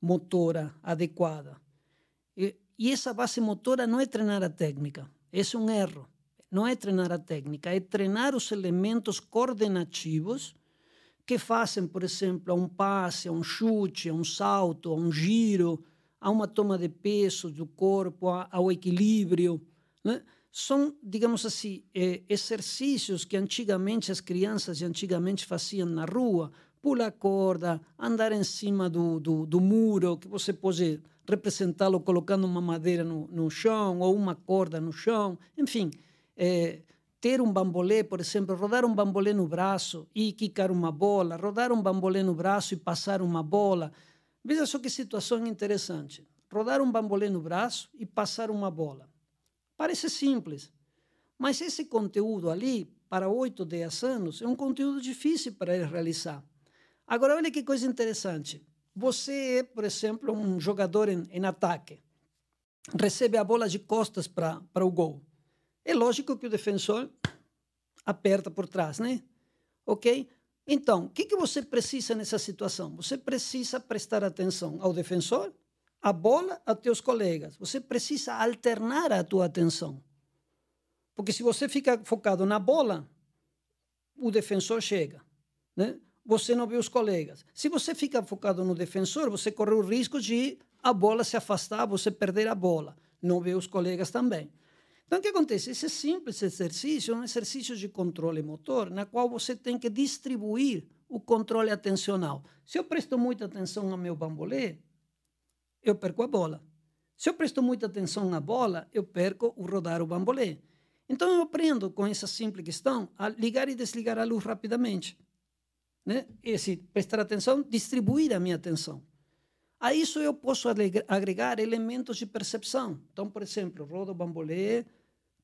[SPEAKER 1] motora adequada. E, e essa base motora não é treinar a técnica, esse é um erro. Não é treinar a técnica, é treinar os elementos coordenativos que fazem, por exemplo, a um passe, a um chute, a um salto, a um giro, a uma toma de peso do corpo, ao equilíbrio. Né? São, digamos assim, eh, exercícios que antigamente as crianças antigamente faziam na rua, pular corda, andar em cima do, do, do muro, que você pode representá-lo colocando uma madeira no, no chão ou uma corda no chão, enfim, eh, ter um bambolê, por exemplo, rodar um bambolê no braço e quicar uma bola, rodar um bambolê no braço e passar uma bola, Veja só que situação interessante. Rodar um bambolê no braço e passar uma bola. Parece simples, mas esse conteúdo ali, para 8, 10 anos, é um conteúdo difícil para ele realizar. Agora, olha que coisa interessante. Você é, por exemplo, um jogador em, em ataque. Recebe a bola de costas para o gol. É lógico que o defensor aperta por trás, né? Ok? Então, o que, que você precisa nessa situação? Você precisa prestar atenção ao defensor, à bola, a teus colegas. Você precisa alternar a tua atenção. Porque se você fica focado na bola, o defensor chega. Né? Você não vê os colegas. Se você fica focado no defensor, você corre o risco de a bola se afastar, você perder a bola. Não vê os colegas também. Então, o que acontece? Esse simples exercício é um exercício de controle motor, na qual você tem que distribuir o controle atencional. Se eu presto muita atenção ao meu bambolê, eu perco a bola. Se eu presto muita atenção na bola, eu perco o rodar o bambolê. Então, eu aprendo com essa simples questão a ligar e desligar a luz rapidamente. Né? Esse prestar atenção, distribuir a minha atenção. A isso eu posso agregar elementos de percepção. Então, por exemplo, rodo o bambolê,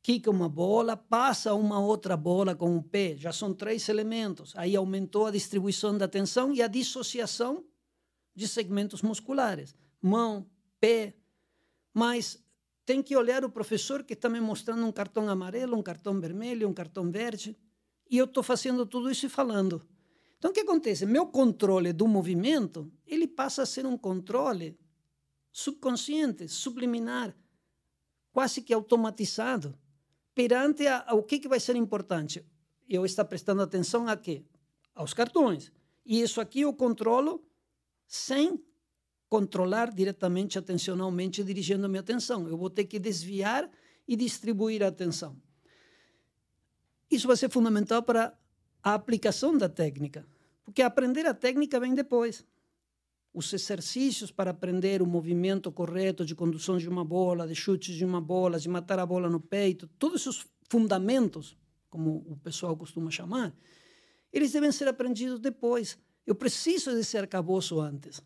[SPEAKER 1] quica uma bola, passa uma outra bola com o pé. Já são três elementos. Aí aumentou a distribuição da atenção e a dissociação de segmentos musculares. Mão, pé. Mas tem que olhar o professor que está me mostrando um cartão amarelo, um cartão vermelho, um cartão verde. E eu estou fazendo tudo isso e falando. Então, o que acontece? Meu controle do movimento, ele passa a ser um controle subconsciente, subliminar, quase que automatizado perante a, que, que vai ser importante. Eu estou prestando atenção a quê? Aos cartões. E isso aqui eu controlo sem controlar diretamente, atencionalmente, dirigindo a minha atenção. Eu vou ter que desviar e distribuir a atenção. Isso vai ser fundamental para a aplicação da técnica, porque aprender a técnica vem depois os exercícios para aprender o movimento correto de condução de uma bola, de chutes de uma bola, de matar a bola no peito, todos esses fundamentos, como o pessoal costuma chamar, eles devem ser aprendidos depois. Eu preciso desse arcabouço antes.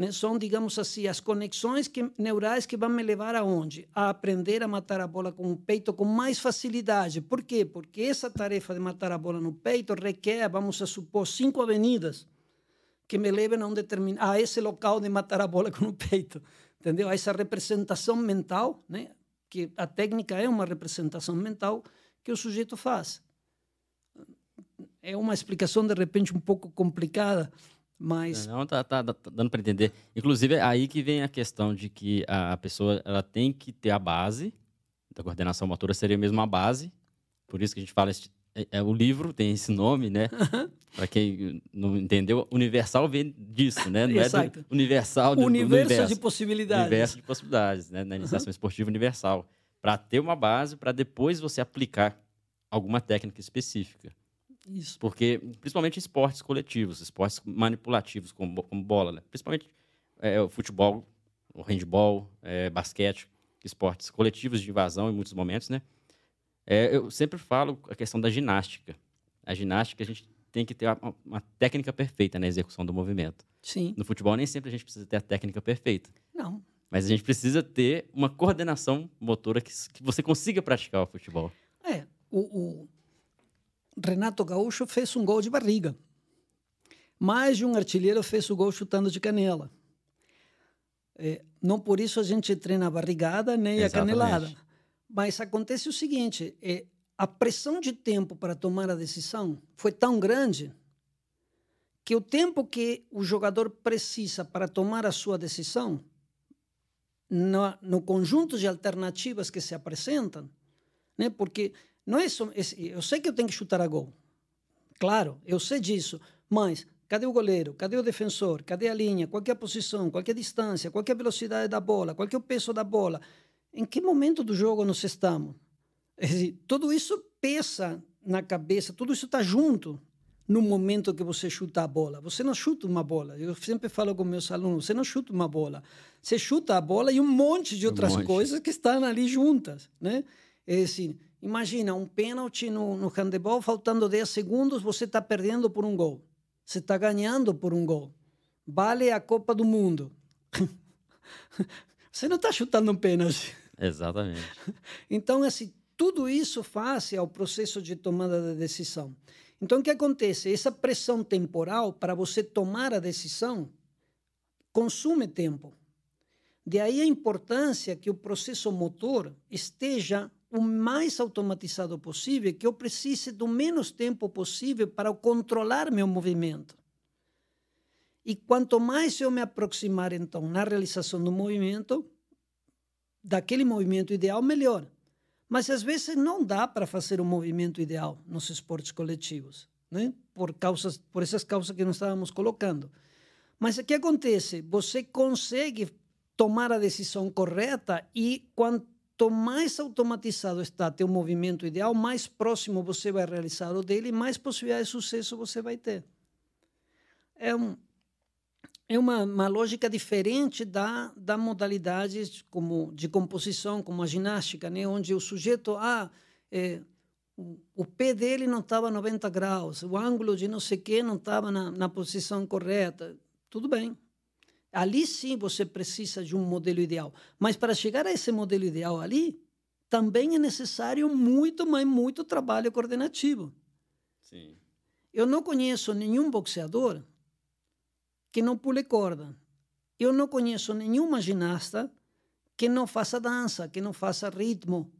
[SPEAKER 1] Né? São, digamos assim, as conexões que, neurais que vão me levar aonde? A aprender a matar a bola com o peito com mais facilidade. Por quê? Porque essa tarefa de matar a bola no peito requer, vamos a supor, cinco avenidas que me levem a, um determin... a esse local de matar a bola com o peito, entendeu? A essa representação mental, né? que a técnica é uma representação mental que o sujeito faz. É uma explicação, de repente, um pouco complicada, mas...
[SPEAKER 2] Não, tá, tá, tá dando para entender. Inclusive, é aí que vem a questão de que a pessoa ela tem que ter a base, da coordenação motora seria mesmo a base, por isso que a gente fala é, é, o livro tem esse nome, né? (laughs) Para quem não entendeu, universal vem disso, né? Não
[SPEAKER 1] Exato.
[SPEAKER 2] é do universal do,
[SPEAKER 1] universo
[SPEAKER 2] do universo
[SPEAKER 1] de possibilidades.
[SPEAKER 2] Universo de possibilidades, né? Na iniciação esportiva universal. para ter uma base, para depois você aplicar alguma técnica específica.
[SPEAKER 1] Isso.
[SPEAKER 2] Porque, principalmente esportes coletivos, esportes manipulativos, como, como bola, né? principalmente é, o futebol, o handball, é, basquete, esportes coletivos de invasão em muitos momentos, né? É, eu sempre falo a questão da ginástica. A ginástica, a gente tem que ter uma, uma, técnica perfeita na execução do movimento.
[SPEAKER 1] Sim.
[SPEAKER 2] No futebol, nem sempre a gente precisa ter a técnica perfeita.
[SPEAKER 1] Não.
[SPEAKER 2] Mas a gente precisa ter uma coordenação motora que, que você consiga praticar o futebol.
[SPEAKER 1] É, o, o, Renato Gaúcho fez um gol de barriga. Mais de um artilheiro fez o gol chutando de canela. É, não por isso a gente treina a barrigada nem Exatamente. a canelada. Mas acontece o seguinte: é, a pressão de tempo para tomar a decisão foi tão grande que o tempo que o jogador precisa para tomar a sua decisão, no, no conjunto de alternativas que se apresentam, né? porque não é só, eu sei que eu tenho que chutar a gol. Claro, eu sei disso. Mas cadê o goleiro? Cadê o defensor? Cadê a linha? Qual é a posição? Qual é a distância? Qual é a velocidade da bola? Qual é o peso da bola? Em que momento do jogo nós estamos? Tudo isso pesa na cabeça, tudo isso está junto no momento que você chuta a bola. Você não chuta uma bola. Eu sempre falo com meus alunos, você não chuta uma bola. Você chuta a bola e um monte de outras um monte. coisas que estão ali juntas, né? É assim, Imagina um pênalti no, no handebol, faltando 10 segundos, você está perdendo por um gol. Você está ganhando por um gol. Vale a Copa do Mundo. (laughs) você não está chutando um pênalti.
[SPEAKER 2] Exatamente. (laughs)
[SPEAKER 1] Então, assim, tudo isso faz ao processo de tomada de decisão. Então, o que acontece? Essa pressão temporal para você tomar a decisão consome tempo. De aí a importância que o processo motor esteja o mais automatizado possível, que eu precise do menos tempo possível para controlar meu movimento. E quanto mais eu me aproximar, então, na realização do movimento, daquele movimento ideal, melhor. Mas às vezes não dá para fazer o um movimento ideal nos esportes coletivos, né? por, causas, por essas causas que nós estávamos colocando. Mas o que acontece? Você consegue tomar a decisão correta e quanto Quanto mais automatizado está teu movimento ideal, mais próximo você vai realizar o dele, mais possibilidade de sucesso você vai ter. É, um, é uma, uma lógica diferente da, da modalidade como de composição, como a ginástica, né? onde o sujeito, ah, é, o, o pé dele não estava 90 graus, o ângulo de não sei o que não estava na, na posição correta. Tudo bem, Ali sim você precisa de um modelo ideal. Mas para chegar a esse modelo ideal ali, também é necessário muito, mas muito trabalho coordenativo.
[SPEAKER 2] Sim.
[SPEAKER 1] Eu não conheço nenhum boxeador que não pule corda. Eu não conheço nenhuma ginasta que não faça dança, que não faça ritmo.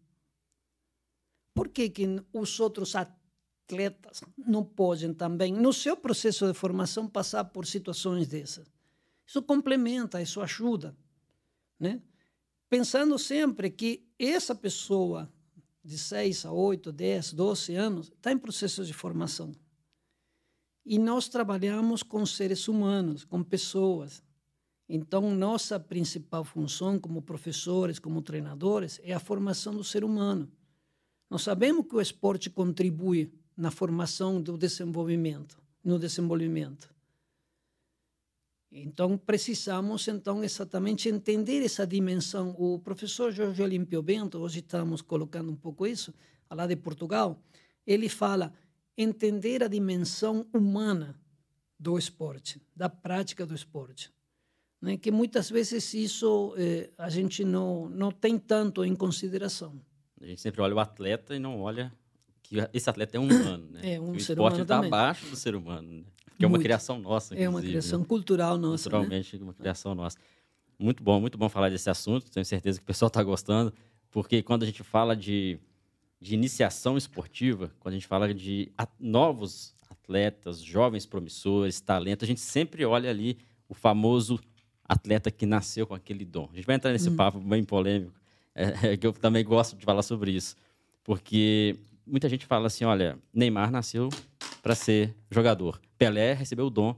[SPEAKER 1] Por que, que os outros atletas não podem também, no seu processo de formação, passar por situações dessas? Isso complementa, isso ajuda, né? Pensando sempre que essa pessoa de 6 a 8, 10, 12 anos está em processo de formação. E nós trabalhamos com seres humanos, com pessoas. Então, nossa principal função como professores, como treinadores, é a formação do ser humano. Nós sabemos que o esporte contribui na formação do desenvolvimento, no desenvolvimento. Então, precisamos, então, exatamente entender essa dimensão. O professor Jorge Olimpio Bento, hoje estamos colocando um pouco isso, lá de Portugal, ele fala entender a dimensão humana do esporte, da prática do esporte. Né? Que muitas vezes isso eh, a gente não, não tem tanto em consideração.
[SPEAKER 2] A gente sempre olha o atleta e não olha que esse atleta é um (coughs) humano, né?
[SPEAKER 1] É, um
[SPEAKER 2] o esporte
[SPEAKER 1] está
[SPEAKER 2] abaixo do ser humano. Né? Que é uma criação nossa.
[SPEAKER 1] É uma criação cultural nossa.
[SPEAKER 2] Né? Culturalmente, né? uma criação nossa. Muito bom, muito bom falar desse assunto. Tenho certeza que o pessoal está gostando, porque quando a gente fala de, de iniciação esportiva, quando a gente fala de a, novos atletas, jovens promissores, talento, a gente sempre olha ali o famoso atleta que nasceu com aquele dom. A gente vai entrar nesse hum. papo bem polêmico, é, (laughs) que eu também gosto de falar sobre isso, porque muita gente fala assim, olha, Neymar nasceu para ser jogador. Pelé recebeu o dom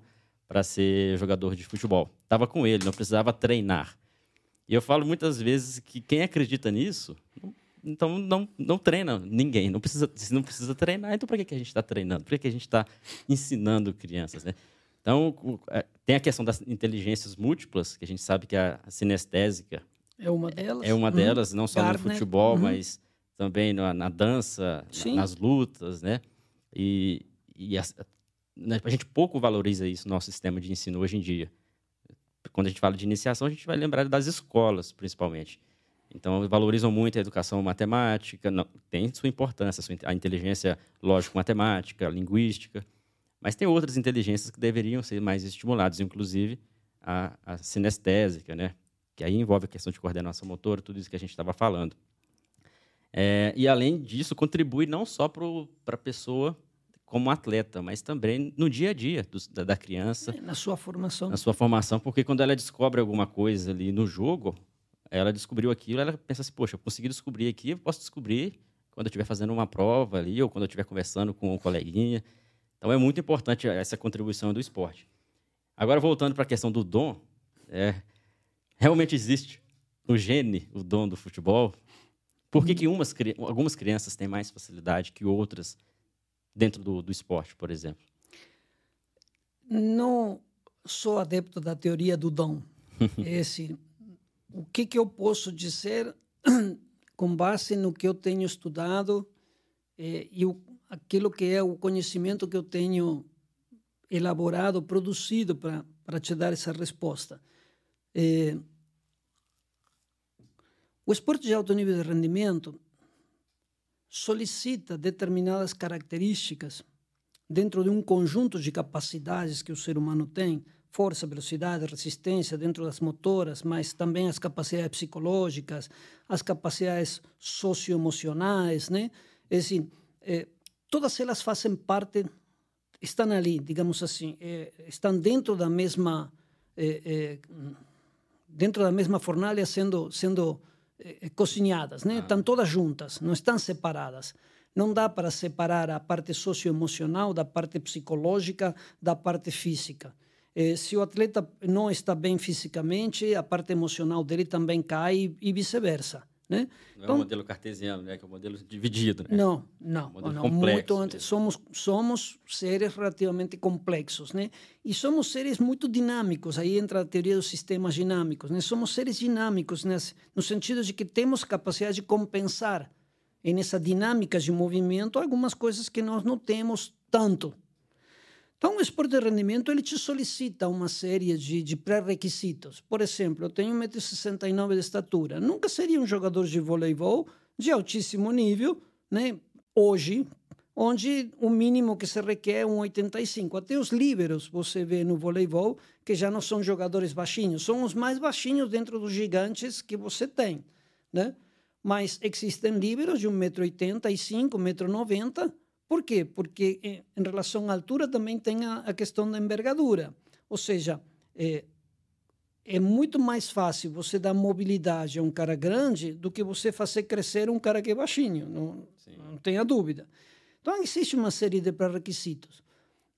[SPEAKER 2] para ser jogador de futebol. Estava com ele, não precisava treinar. E eu falo muitas vezes que quem acredita nisso então não, não treina ninguém. Não precisa, se não precisa treinar, então para que, que a gente está treinando? Que, que a gente está ensinando crianças? Né? Então, é, tem a questão das inteligências múltiplas, que a gente sabe que a, sinestésica
[SPEAKER 1] é uma delas.
[SPEAKER 2] É uma uhum. delas, não só Gardner. no futebol, uhum. mas também na, na dança, na, nas lutas, né? E, e a, né, a gente pouco valoriza isso no nosso sistema de ensino hoje em dia. Quando a gente fala de iniciação, a gente vai lembrar das escolas, principalmente. Então, valorizam muito a educação matemática, não, tem sua importância, a inteligência lógico-matemática, linguística, mas tem outras inteligências que deveriam ser mais estimuladas, inclusive a, a sinestésica, né? que aí envolve a questão de coordenação motora, tudo isso que a gente estava falando. É, e, além disso, contribui não só para a pessoa como atleta, mas também no dia a dia do, da, da, criança. É,
[SPEAKER 1] na sua formação.
[SPEAKER 2] Na sua formação, porque quando ela descobre alguma coisa ali no jogo, ela descobriu aquilo, ela pensa assim, poxa, eu consegui descobrir aqui, eu posso descobrir quando eu estiver fazendo uma prova ali, ou quando eu estiver conversando com um coleguinha. Então é muito importante essa contribuição do esporte. Agora, voltando para a questão do dom, é, realmente existe o gene, o dom do futebol? Por que, que umas, algumas crianças têm mais facilidade que outras dentro do, do esporte, por exemplo?
[SPEAKER 1] Não sou adepto da teoria do dom. (laughs) Esse o que, que eu posso dizer (clears throat) com base no que eu tenho estudado eh, e o, aquilo que é o conhecimento que eu tenho elaborado, produzido para te dar essa resposta. Eh, o esporte de alto nível de rendimento solicita determinadas características dentro de um conjunto de capacidades que o ser humano tem força, velocidade, resistência dentro das motoras, mas também as capacidades psicológicas, as capacidades socioemocionais, né? É assim, é, todas elas fazem parte, estão ali, digamos assim, é, estão dentro da mesma é, dentro da mesma fornalha sendo sendo cozinhadas, né? Ah. Estão todas juntas, não estão separadas. Não dá para separar a parte socioemocional da parte psicológica da parte física. Eh, se o atleta não está bem fisicamente, a parte emocional dele também cai e vice-versa. Né?
[SPEAKER 2] Não então, é o modelo cartesiano, né? que é o modelo dividido. Né?
[SPEAKER 1] Não, não. Um não complexo, muito antes. Somos, somos seres relativamente complexos. Né? E somos seres muito dinâmicos. Aí entra a teoria dos sistemas dinâmicos. Né? Somos seres dinâmicos né? no sentido de que temos capacidade de compensar nessa dinâmica de movimento algumas coisas que nós não temos tanto. Então, o esporte de rendimento ele te solicita uma série de, de pré-requisitos. Por exemplo, eu tenho 1,69m de estatura. Nunca seria um jogador de voleibol de altíssimo nível, né? hoje, onde o mínimo que se requer é 1,85. Até os líberos você vê no voleibol que já não são jogadores baixinhos, são os mais baixinhos dentro dos gigantes que você tem. Né? Mas existem líberos de 1,85m, 1,90m, por quê? Porque eh, em relação à altura também tem a, a questão da envergadura. Ou seja, é, é muito mais fácil você dar mobilidade a um cara grande do que você fazer crescer um cara que é baixinho, não, não tenha dúvida. Então, existe uma série de pré-requisitos.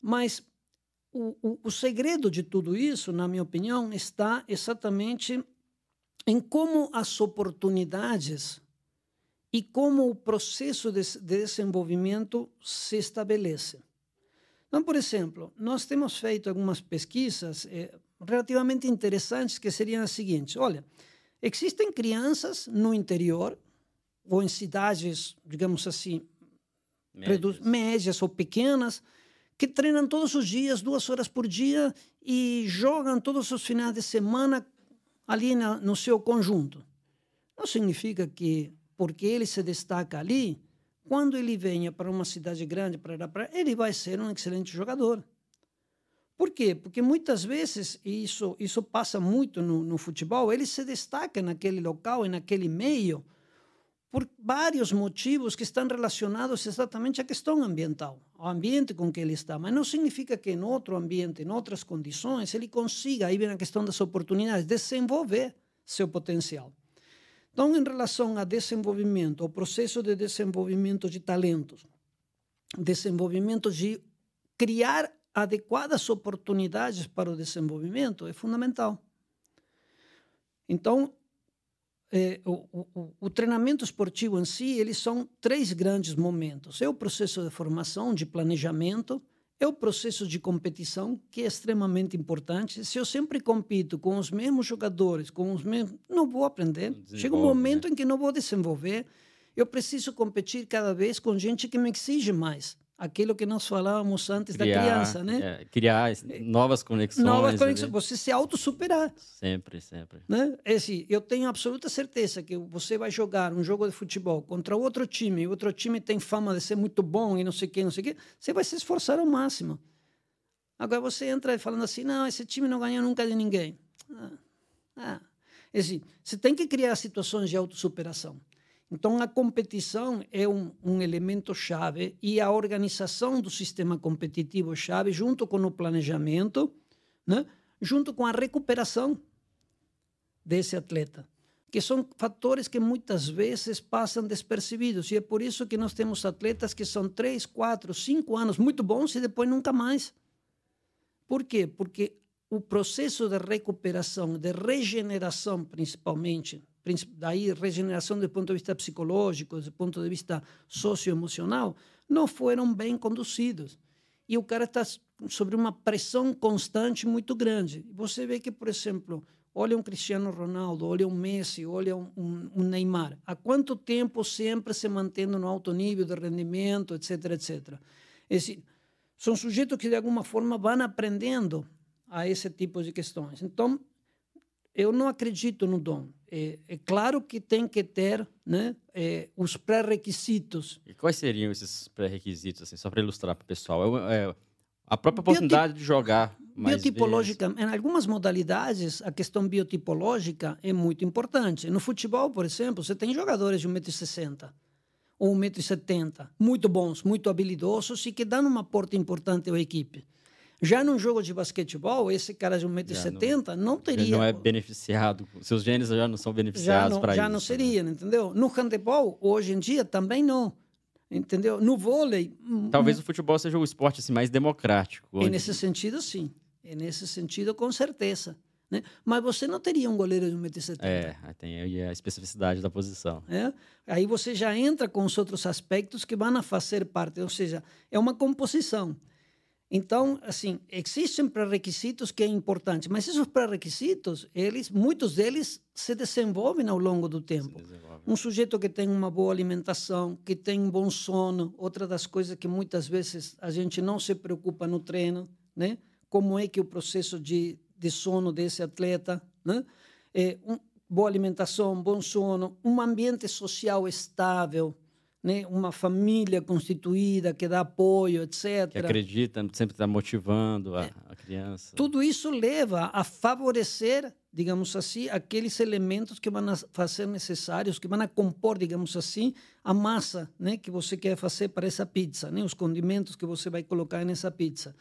[SPEAKER 1] Mas o, o, o segredo de tudo isso, na minha opinião, está exatamente em como as oportunidades e como o processo de, desenvolvimento se estabelece. Então, por exemplo, nós temos feito algumas pesquisas eh, relativamente interessantes que seriam as seguintes: olha, existem crianças no interior ou em cidades, digamos assim, médias, médias ou pequenas, que treinam todos os dias, duas horas por dia, e jogam todos os finais de semana ali na, no seu conjunto. Não significa que porque ele se destaca ali, quando ele venha para uma cidade grande, para ele vai ser um excelente jogador. Por quê? Porque muitas vezes, e isso, isso passa muito no, no futebol, ele se destaca naquele local e naquele meio por vários motivos que estão relacionados exatamente à questão ambiental, ao ambiente com que ele está. Mas não significa que em outro ambiente, em outras condições, ele consiga, aí vem a questão das oportunidades, desenvolver seu potencial. Então, em relação a desenvolvimento, ao processo de desenvolvimento de talentos, desenvolvimento de criar adequadas oportunidades para o desenvolvimento é fundamental. Então, é, o, o, o, treinamento esportivo em si, eles são três grandes momentos. É o processo de formação, de planejamento, é o processo de competição, que é extremamente importante. Se eu sempre compito com os mesmos jogadores, com os mesmos, não vou aprender. Chega um momento né? em que não vou desenvolver. Eu preciso competir cada vez com gente que me exige mais aquilo que nós falávamos antes criar, da criança, né?
[SPEAKER 2] É, criar novas conexões.
[SPEAKER 1] Novas conexões, né? você se auto-superar.
[SPEAKER 2] Sempre, sempre.
[SPEAKER 1] Né? É assim, eu tenho absoluta certeza que você vai jogar um jogo de futebol contra outro time, e outro time tem fama de ser muito bom e não sei o que, não sei o que, você vai se esforçar ao máximo. Agora você entra falando assim, não, esse time não ganha nunca de ninguém. Ah, ah. É assim, você tem que criar situações de autossuperação. Então, a competição é um, um elemento chave e a organização do sistema competitivo chave, junto com o planejamento, né? junto com a recuperação desse atleta, que são fatores que muitas vezes passam despercebidos. E é por isso que nós temos atletas que são três, quatro, cinco anos muito bons e depois nunca mais. Por quê? Porque o processo de recuperação, de regeneração, principalmente, daí regeneração do ponto de vista psicológico, do ponto de vista socioemocional, não foram bem conduzidos. E o cara está sobre uma pressão constante muito grande. Você vê que, por exemplo, olha um Cristiano Ronaldo, olha um Messi, olha um, um, Neymar. Há quanto tempo sempre se mantendo no alto nível de rendimento, etc, etc. Esse, são sujeitos que, de alguma forma, vão aprendendo a esse tipo de questões. Então, eu não acredito no dom. É, é claro que tem que ter né, é, os pré-requisitos.
[SPEAKER 2] E quais seriam esses pré-requisitos, assim, só para ilustrar para o pessoal? É, a própria oportunidade Biotip... de jogar mais
[SPEAKER 1] biotipológica, vezes. Em algumas modalidades, a questão biotipológica é muito importante. No futebol, por exemplo, você tem jogadores de 1,60m ou 1,70m, muito bons, muito habilidosos e que dão um aporte importante à equipe. Já num jogo de basquetebol, esse cara de 1,70m não, não teria.
[SPEAKER 2] não é beneficiado. Seus genes já não são beneficiados para isso.
[SPEAKER 1] Já não seria, né? entendeu? No handebol, hoje em dia, também não. Entendeu? No vôlei.
[SPEAKER 2] Hum, Talvez hum. o futebol seja o esporte assim, mais democrático.
[SPEAKER 1] Onde... E nesse sentido, sim. E nesse sentido, com certeza. Né? Mas você não teria um goleiro de 1,70m.
[SPEAKER 2] É, tem a especificidade da posição.
[SPEAKER 1] É? Aí você já entra com os outros aspectos que vão a fazer parte, ou seja, é uma composição. Então, assim, existem pré-requisitos que é importante, mas esses pré-requisitos, eles, muitos deles se desenvolvem ao longo do tempo. Um sujeito que tem uma boa alimentação, que tem um bom sono, outra das coisas que muitas vezes a gente não se preocupa no treino, né? Como é que o processo de, de sono desse atleta, né? É, um, boa alimentação, bom sono, um ambiente social estável, né, uma família constituída que dá apoio, etc.
[SPEAKER 2] Que acredita, sempre está motivando a, é. a, criança.
[SPEAKER 1] Tudo isso leva a favorecer, digamos assim, aqueles elementos que vão fazer necessários, que vão compor, digamos assim, a massa né, que você quer fazer para essa pizza, né, os condimentos que você vai colocar nessa pizza.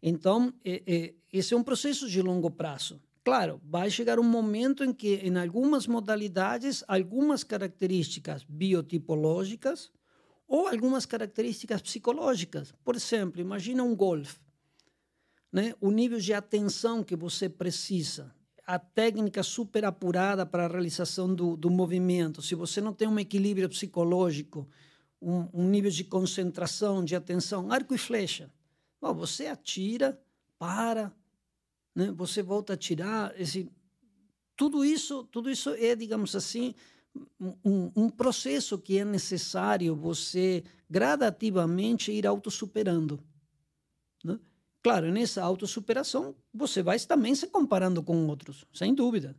[SPEAKER 1] Então, é, é, esse é um processo de longo prazo. Claro, vai chegar um momento em que, em algumas modalidades, algumas características biotipológicas ou algumas características psicológicas. Por exemplo, imagina um golfe. Né? O nível de atenção que você precisa, a técnica super apurada para a realização do, do movimento. Se você não tem um equilíbrio psicológico, um, um nível de concentração, de atenção, arco e flecha. Bom, você atira, para, né? Você volta a tirar esse tudo isso, tudo isso é, digamos assim, um, um processo que é necessário você gradativamente ir autossuperando. Né? Claro, nessa autossuperação, você vai também se comparando com outros, sem dúvida.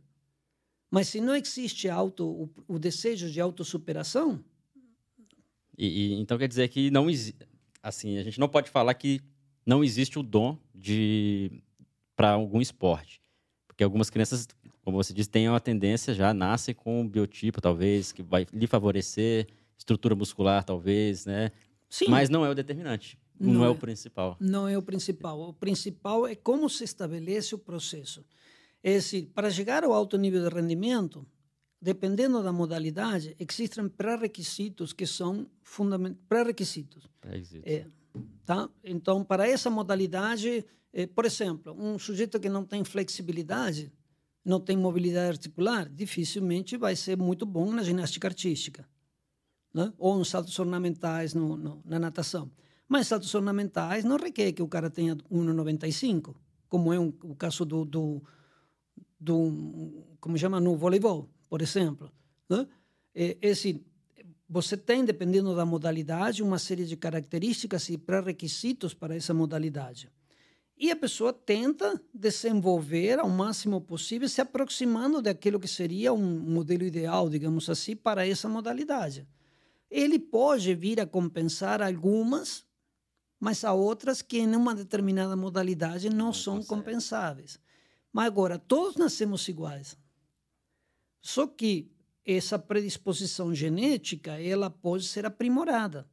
[SPEAKER 1] Mas se não existe auto, o, o desejo de autossuperação...
[SPEAKER 2] E, e, então quer dizer que não assim, a gente não pode falar que não existe o dom de para algum esporte. Porque algumas crianças, como você disse, têm uma tendência, já nascem com um biotipo, talvez, que vai lhe favorecer, estrutura muscular, talvez, né? Sim. Mas não é o determinante. Não, não é, é, o principal.
[SPEAKER 1] Não é o principal. O principal é como se estabelece o processo. É decir, para chegar ao alto nível de rendimento, dependendo da modalidade, existem pré-requisitos que são fundamentais. Pré-requisitos.
[SPEAKER 2] Pré-requisitos.
[SPEAKER 1] É, tá? Então, para essa modalidade, por exemplo, um sujeito que não tem flexibilidade, não tem mobilidade articular, dificilmente vai ser muito bom na ginástica artística. Né? Ou nos saltos ornamentais no, no, na natação. Mas saltos ornamentais não requer que o cara tenha 1,95, como é um, o caso do, do, do, como chama, no voleibol, por exemplo. Né? É, é assim, você tem, dependendo da modalidade, uma série de características e pré-requisitos para essa modalidade. E a pessoa tenta desenvolver ao máximo possível, se aproximando daquilo que seria um modelo ideal, digamos assim, para essa modalidade. Ele pode vir a compensar algumas, mas há outras que em uma determinada modalidade não, não são consegue. compensáveis. Mas agora, todos nascemos iguais. Só que essa predisposição genética, ela pode ser aprimorada.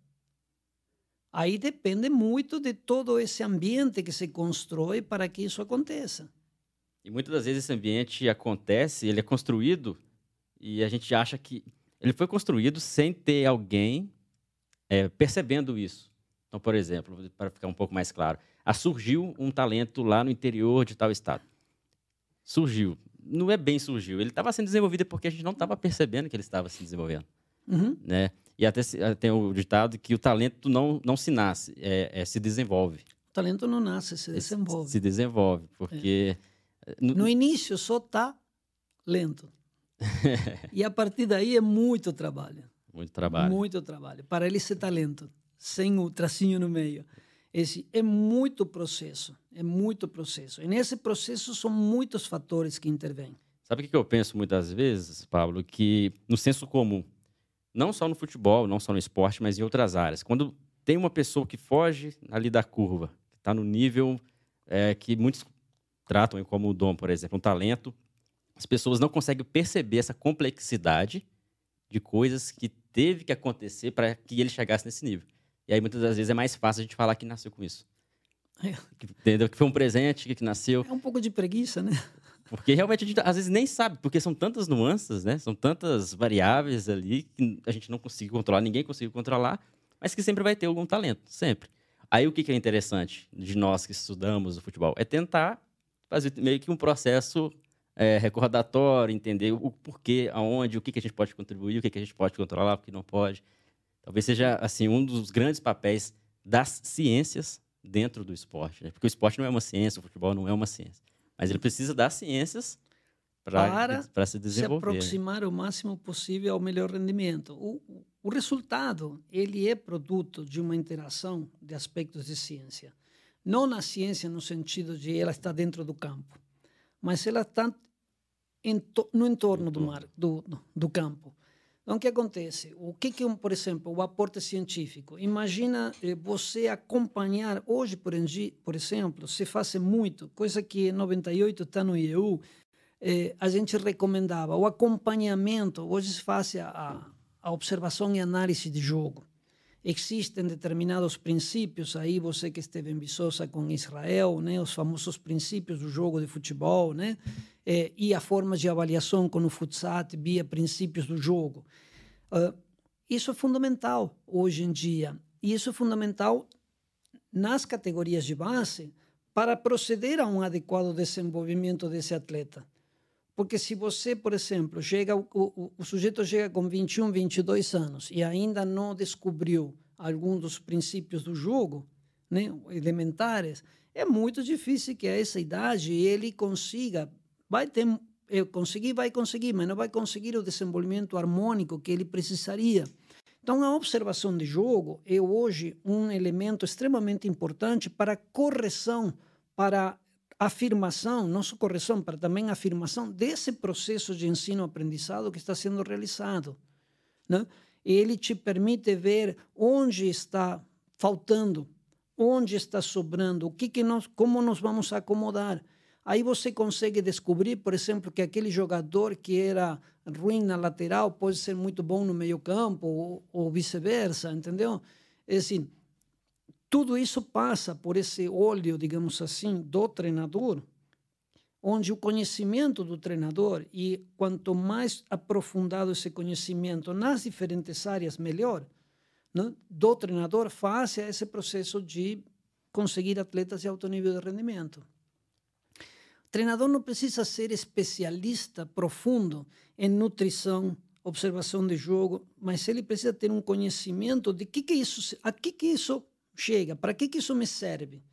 [SPEAKER 1] Aí depende muito de todo esse ambiente que se constrói para que isso aconteça.
[SPEAKER 2] E muitas das vezes esse ambiente acontece, ele é construído e a gente acha que ele foi construído sem ter alguém é, percebendo isso. Então, por exemplo, para ficar um pouco mais claro, ah, surgiu um talento lá no interior de tal estado. Surgiu. Não é bem surgiu. Ele estava sendo desenvolvido porque a gente não estava percebendo que ele estava se desenvolvendo. Uhum. Né? E até tem o ditado que o talento não, não se nasce, é, é se desenvolve.
[SPEAKER 1] O talento não nasce, se desenvolve.
[SPEAKER 2] Se, se desenvolve, porque...
[SPEAKER 1] É. No, no, início só está lento. (laughs) e a partir daí é muito trabalho.
[SPEAKER 2] Muito trabalho.
[SPEAKER 1] Muito trabalho. Para ele ser talento, sem o tracinho no meio. Esse é muito processo, é muito processo. E nesse processo são muitos fatores que intervêm.
[SPEAKER 2] Sabe o que eu penso muitas vezes, Pablo? Que no senso comum, não só no futebol, não só no esporte, mas em outras áreas. Quando tem uma pessoa que foge ali da curva, que está no nível é, que muitos tratam como o dom, por exemplo, um talento, as pessoas não conseguem perceber essa complexidade de coisas que teve que acontecer para que ele chegasse nesse nível. E aí, muitas das vezes, é mais fácil a gente falar que nasceu com isso. É. Que, entendeu? Que foi um presente, que, que nasceu.
[SPEAKER 1] É um pouco de preguiça, né?
[SPEAKER 2] Porque realmente a gente às vezes nem sabe, porque são tantas nuances, né? São tantas variáveis ali que a gente não conseguiu controlar, ninguém conseguiu controlar, mas que sempre vai ter algum talento, sempre. Aí o que é interessante de nós que estudamos o futebol é tentar fazer meio que um processo é, recordatório, entender o porquê, aonde, o que, que a gente pode contribuir, o que, que a gente pode controlar, o que não pode. Talvez seja assim um dos grandes papéis das ciências dentro do esporte, né? porque o esporte não é uma ciência, o futebol não é uma ciência. Mas ele precisa das ciências para, para se desenvolver.
[SPEAKER 1] se aproximar o máximo possível ao melhor rendimento. O, o resultado ele é produto de uma interação de aspectos de ciência. Não na ciência no sentido de ela está dentro do campo, mas ela está no entorno do, mar, do, do campo. Então, o que acontece? O que, que por exemplo, o aporte científico? Imagina eh, você acompanhar, hoje, por, exemplo, se faz muito, coisa que em 98 está no EU, eh, a gente recomendava o acompanhamento, hoje se faz a, a observação e análise de jogo. Existem determinados princípios, aí você que esteve em Viçosa com Israel, né, os famosos princípios do jogo de futebol, né? eh, e a formas de avaliação com o FUTSAT via princípios do jogo. Uh, isso é fundamental hoje em dia. E isso é fundamental nas categorias de base para proceder a um adequado desenvolvimento desse atleta. Porque se você, por exemplo, chega o, o, o sujeito chega com 21, 22 anos e ainda não descobriu algum dos princípios do jogo, né, elementares, é muito difícil que a essa idade ele consiga vai ter conseguir, vai conseguir, mas não vai conseguir o desenvolvimento harmônico que ele precisaria. Então, a observação de jogo é hoje um elemento extremamente importante para correção, para afirmação, só correção, para também afirmação desse processo de ensino-aprendizado que está sendo realizado. Né? Ele te permite ver onde está faltando, onde está sobrando, o que, que nós, como nós vamos acomodar. Aí você consegue descobrir, por exemplo, que aquele jogador que era ruim na lateral pode ser muito bom no meio-campo ou, ou vice-versa, entendeu? É assim, tudo isso passa por esse olho, digamos assim, do treinador, onde o conhecimento do treinador e quanto mais aprofundado esse conhecimento nas diferentes áreas, melhor, né, do treinador faz esse processo de conseguir atletas de alto nível de rendimento. treinador não precisa ser especialista profundo em nutrição, observação de jogo, mas ele precisa ter um conhecimento de que que isso, a que que isso chega, para que que isso me serve.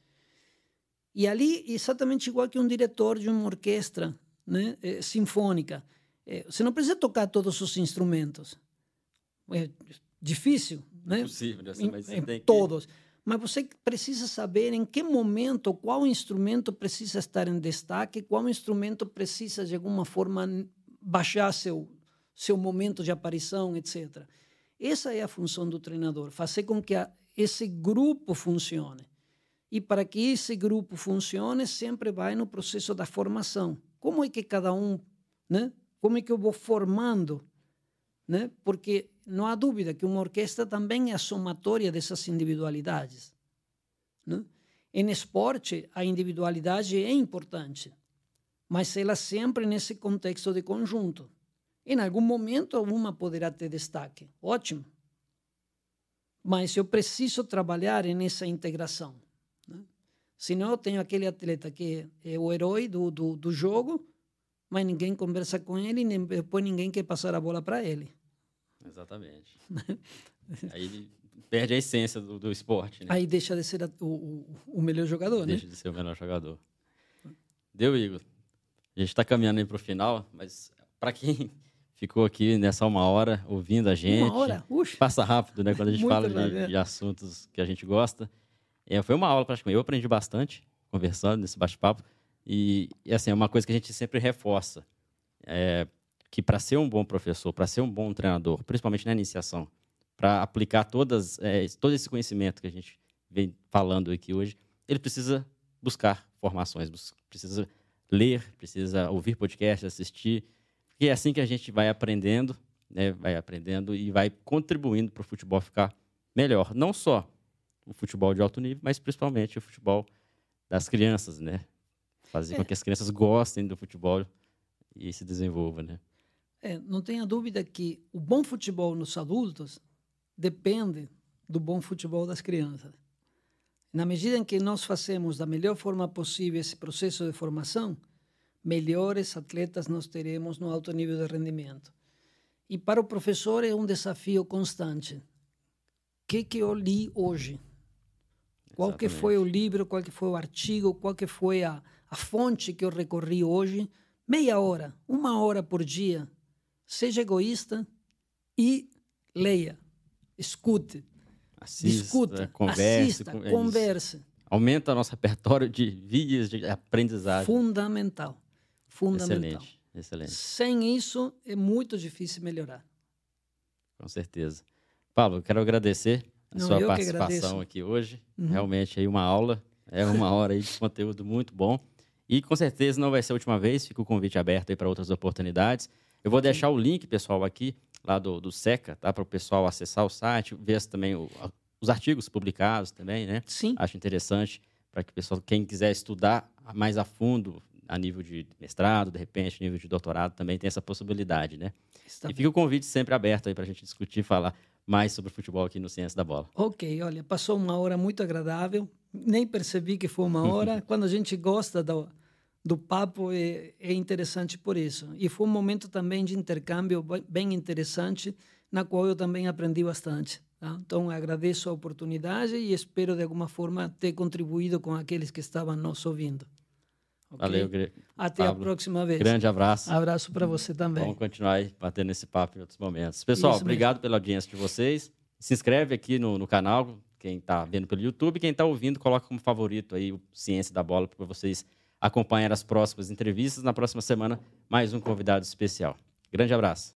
[SPEAKER 1] E ali, exatamente igual que um diretor de uma orquestra né, é, sinfônica, é, você não precisa tocar todos os instrumentos. É difícil, né?
[SPEAKER 2] Impossível, né? mas
[SPEAKER 1] em,
[SPEAKER 2] tem
[SPEAKER 1] todos. Que... Mas você precisa saber em que momento, qual instrumento precisa estar em destaque, qual instrumento precisa, de alguma forma, baixar seu, seu momento de aparição, etc. Essa é a função do treinador, fazer com que a, esse grupo funcione. E para que esse grupo funcione, sempre vai no processo da formação. Como é que cada um, né? Como é que eu vou formando, né? Porque não há dúvida que uma orquestra também é a somatória dessas individualidades. Né? Em esporte, a individualidade é importante, mas ela sempre nesse contexto de conjunto. Em algum momento, uma poderá ter destaque. Ótimo. Mas eu preciso trabalhar nessa integração. Né? Senão, eu tenho aquele atleta que é o herói do, do, do jogo, mas ninguém conversa com ele e depois ninguém quer passar a bola para ele.
[SPEAKER 2] Exatamente. (laughs) Aí ele perde a essência do, do esporte. Né?
[SPEAKER 1] Aí deixa de ser o, o, o melhor jogador,
[SPEAKER 2] deixa
[SPEAKER 1] né?
[SPEAKER 2] de ser o melhor jogador. Deu, Igor. A gente está caminhando para o final, mas para quem ficou aqui nessa uma hora ouvindo a gente.
[SPEAKER 1] Uma hora? Uxa.
[SPEAKER 2] Passa rápido, né? Quando a gente fala de, de, assuntos que a gente gosta. É, foi uma aula praticamente. Eu aprendi bastante conversando nesse bate-papo. E, e, assim, é uma coisa que a gente sempre reforça. É, que para ser um bom professor, para ser um bom treinador, principalmente na iniciação, para aplicar todas, é, todo esse conhecimento que a gente vem falando aqui hoje, ele precisa buscar formações, precisa ler, precisa ouvir podcast, assistir, e é assim que a gente vai aprendendo, né, vai aprendendo e vai contribuindo para o futebol ficar melhor. Não só o futebol de alto nível, mas principalmente o futebol das crianças, né? Fazer é. com que as crianças gostem do futebol e se desenvolvam, né?
[SPEAKER 1] É, não tenha dúvida que o bom futebol nos adultos depende do bom futebol das crianças. Na medida em que nós fazemos da melhor forma possível esse processo de formação, melhores atletas nós teremos no alto nível de rendimento. E para o professor é um desafio constante. O que, que eu li hoje? Qual que foi o livro, qual que foi o artigo, qual que foi a, a fonte que eu recorri hoje? Meia hora, uma hora por dia, seja egoísta e leia, escute,
[SPEAKER 2] assista, discuta, converse,
[SPEAKER 1] assista, converse.
[SPEAKER 2] Aumenta nosso repertório de vias de aprendizagem.
[SPEAKER 1] Fundamental, fundamental.
[SPEAKER 2] Excelente, excelente.
[SPEAKER 1] Sem isso é muito difícil melhorar.
[SPEAKER 2] Com certeza. Pablo, quero agradecer a Não, sua participação aqui hoje. Uhum. Realmente aí uma aula, é uma (laughs) hora aí de conteúdo muito bom. E com certeza não vai ser a última vez, fica o convite aberto aí para outras oportunidades. Eu vou deixar o link, pessoal, aqui, lá do, do SECA, tá? Para o pessoal acessar o site, ver também o, os artigos publicados também, né?
[SPEAKER 1] Sim.
[SPEAKER 2] Acho interessante para que o pessoal, quem quiser estudar mais a fundo, a nível de mestrado, de repente, nível de doutorado, também tem essa possibilidade, né? Está e fica o convite sempre aberto aí para a gente discutir e falar mais sobre futebol aqui no Ciência da Bola.
[SPEAKER 1] Ok, olha, passou uma hora muito agradável, nem percebi que foi uma hora. (laughs) Quando a gente gosta do, do papo é, é interessante por isso. E foi um momento também de intercâmbio bem interessante, na qual eu também aprendi bastante. Tá? Então, agradeço a oportunidade e espero, de alguma forma, ter contribuído com aqueles que estavam nos ouvindo.
[SPEAKER 2] Okay? Valeu,
[SPEAKER 1] Até Pablo. a próxima vez.
[SPEAKER 2] Grande abraço.
[SPEAKER 1] Abraço para você também.
[SPEAKER 2] Vamos continuar aí batendo esse papo em outros momentos. Pessoal, Isso obrigado mesmo. pela audiência de vocês. Se inscreve aqui no, no canal, quem está vendo pelo YouTube. Quem está ouvindo, coloca como favorito aí o Ciência da Bola para vocês acompanhar as próximas entrevistas. Na próxima semana, mais um convidado especial. Grande abraço.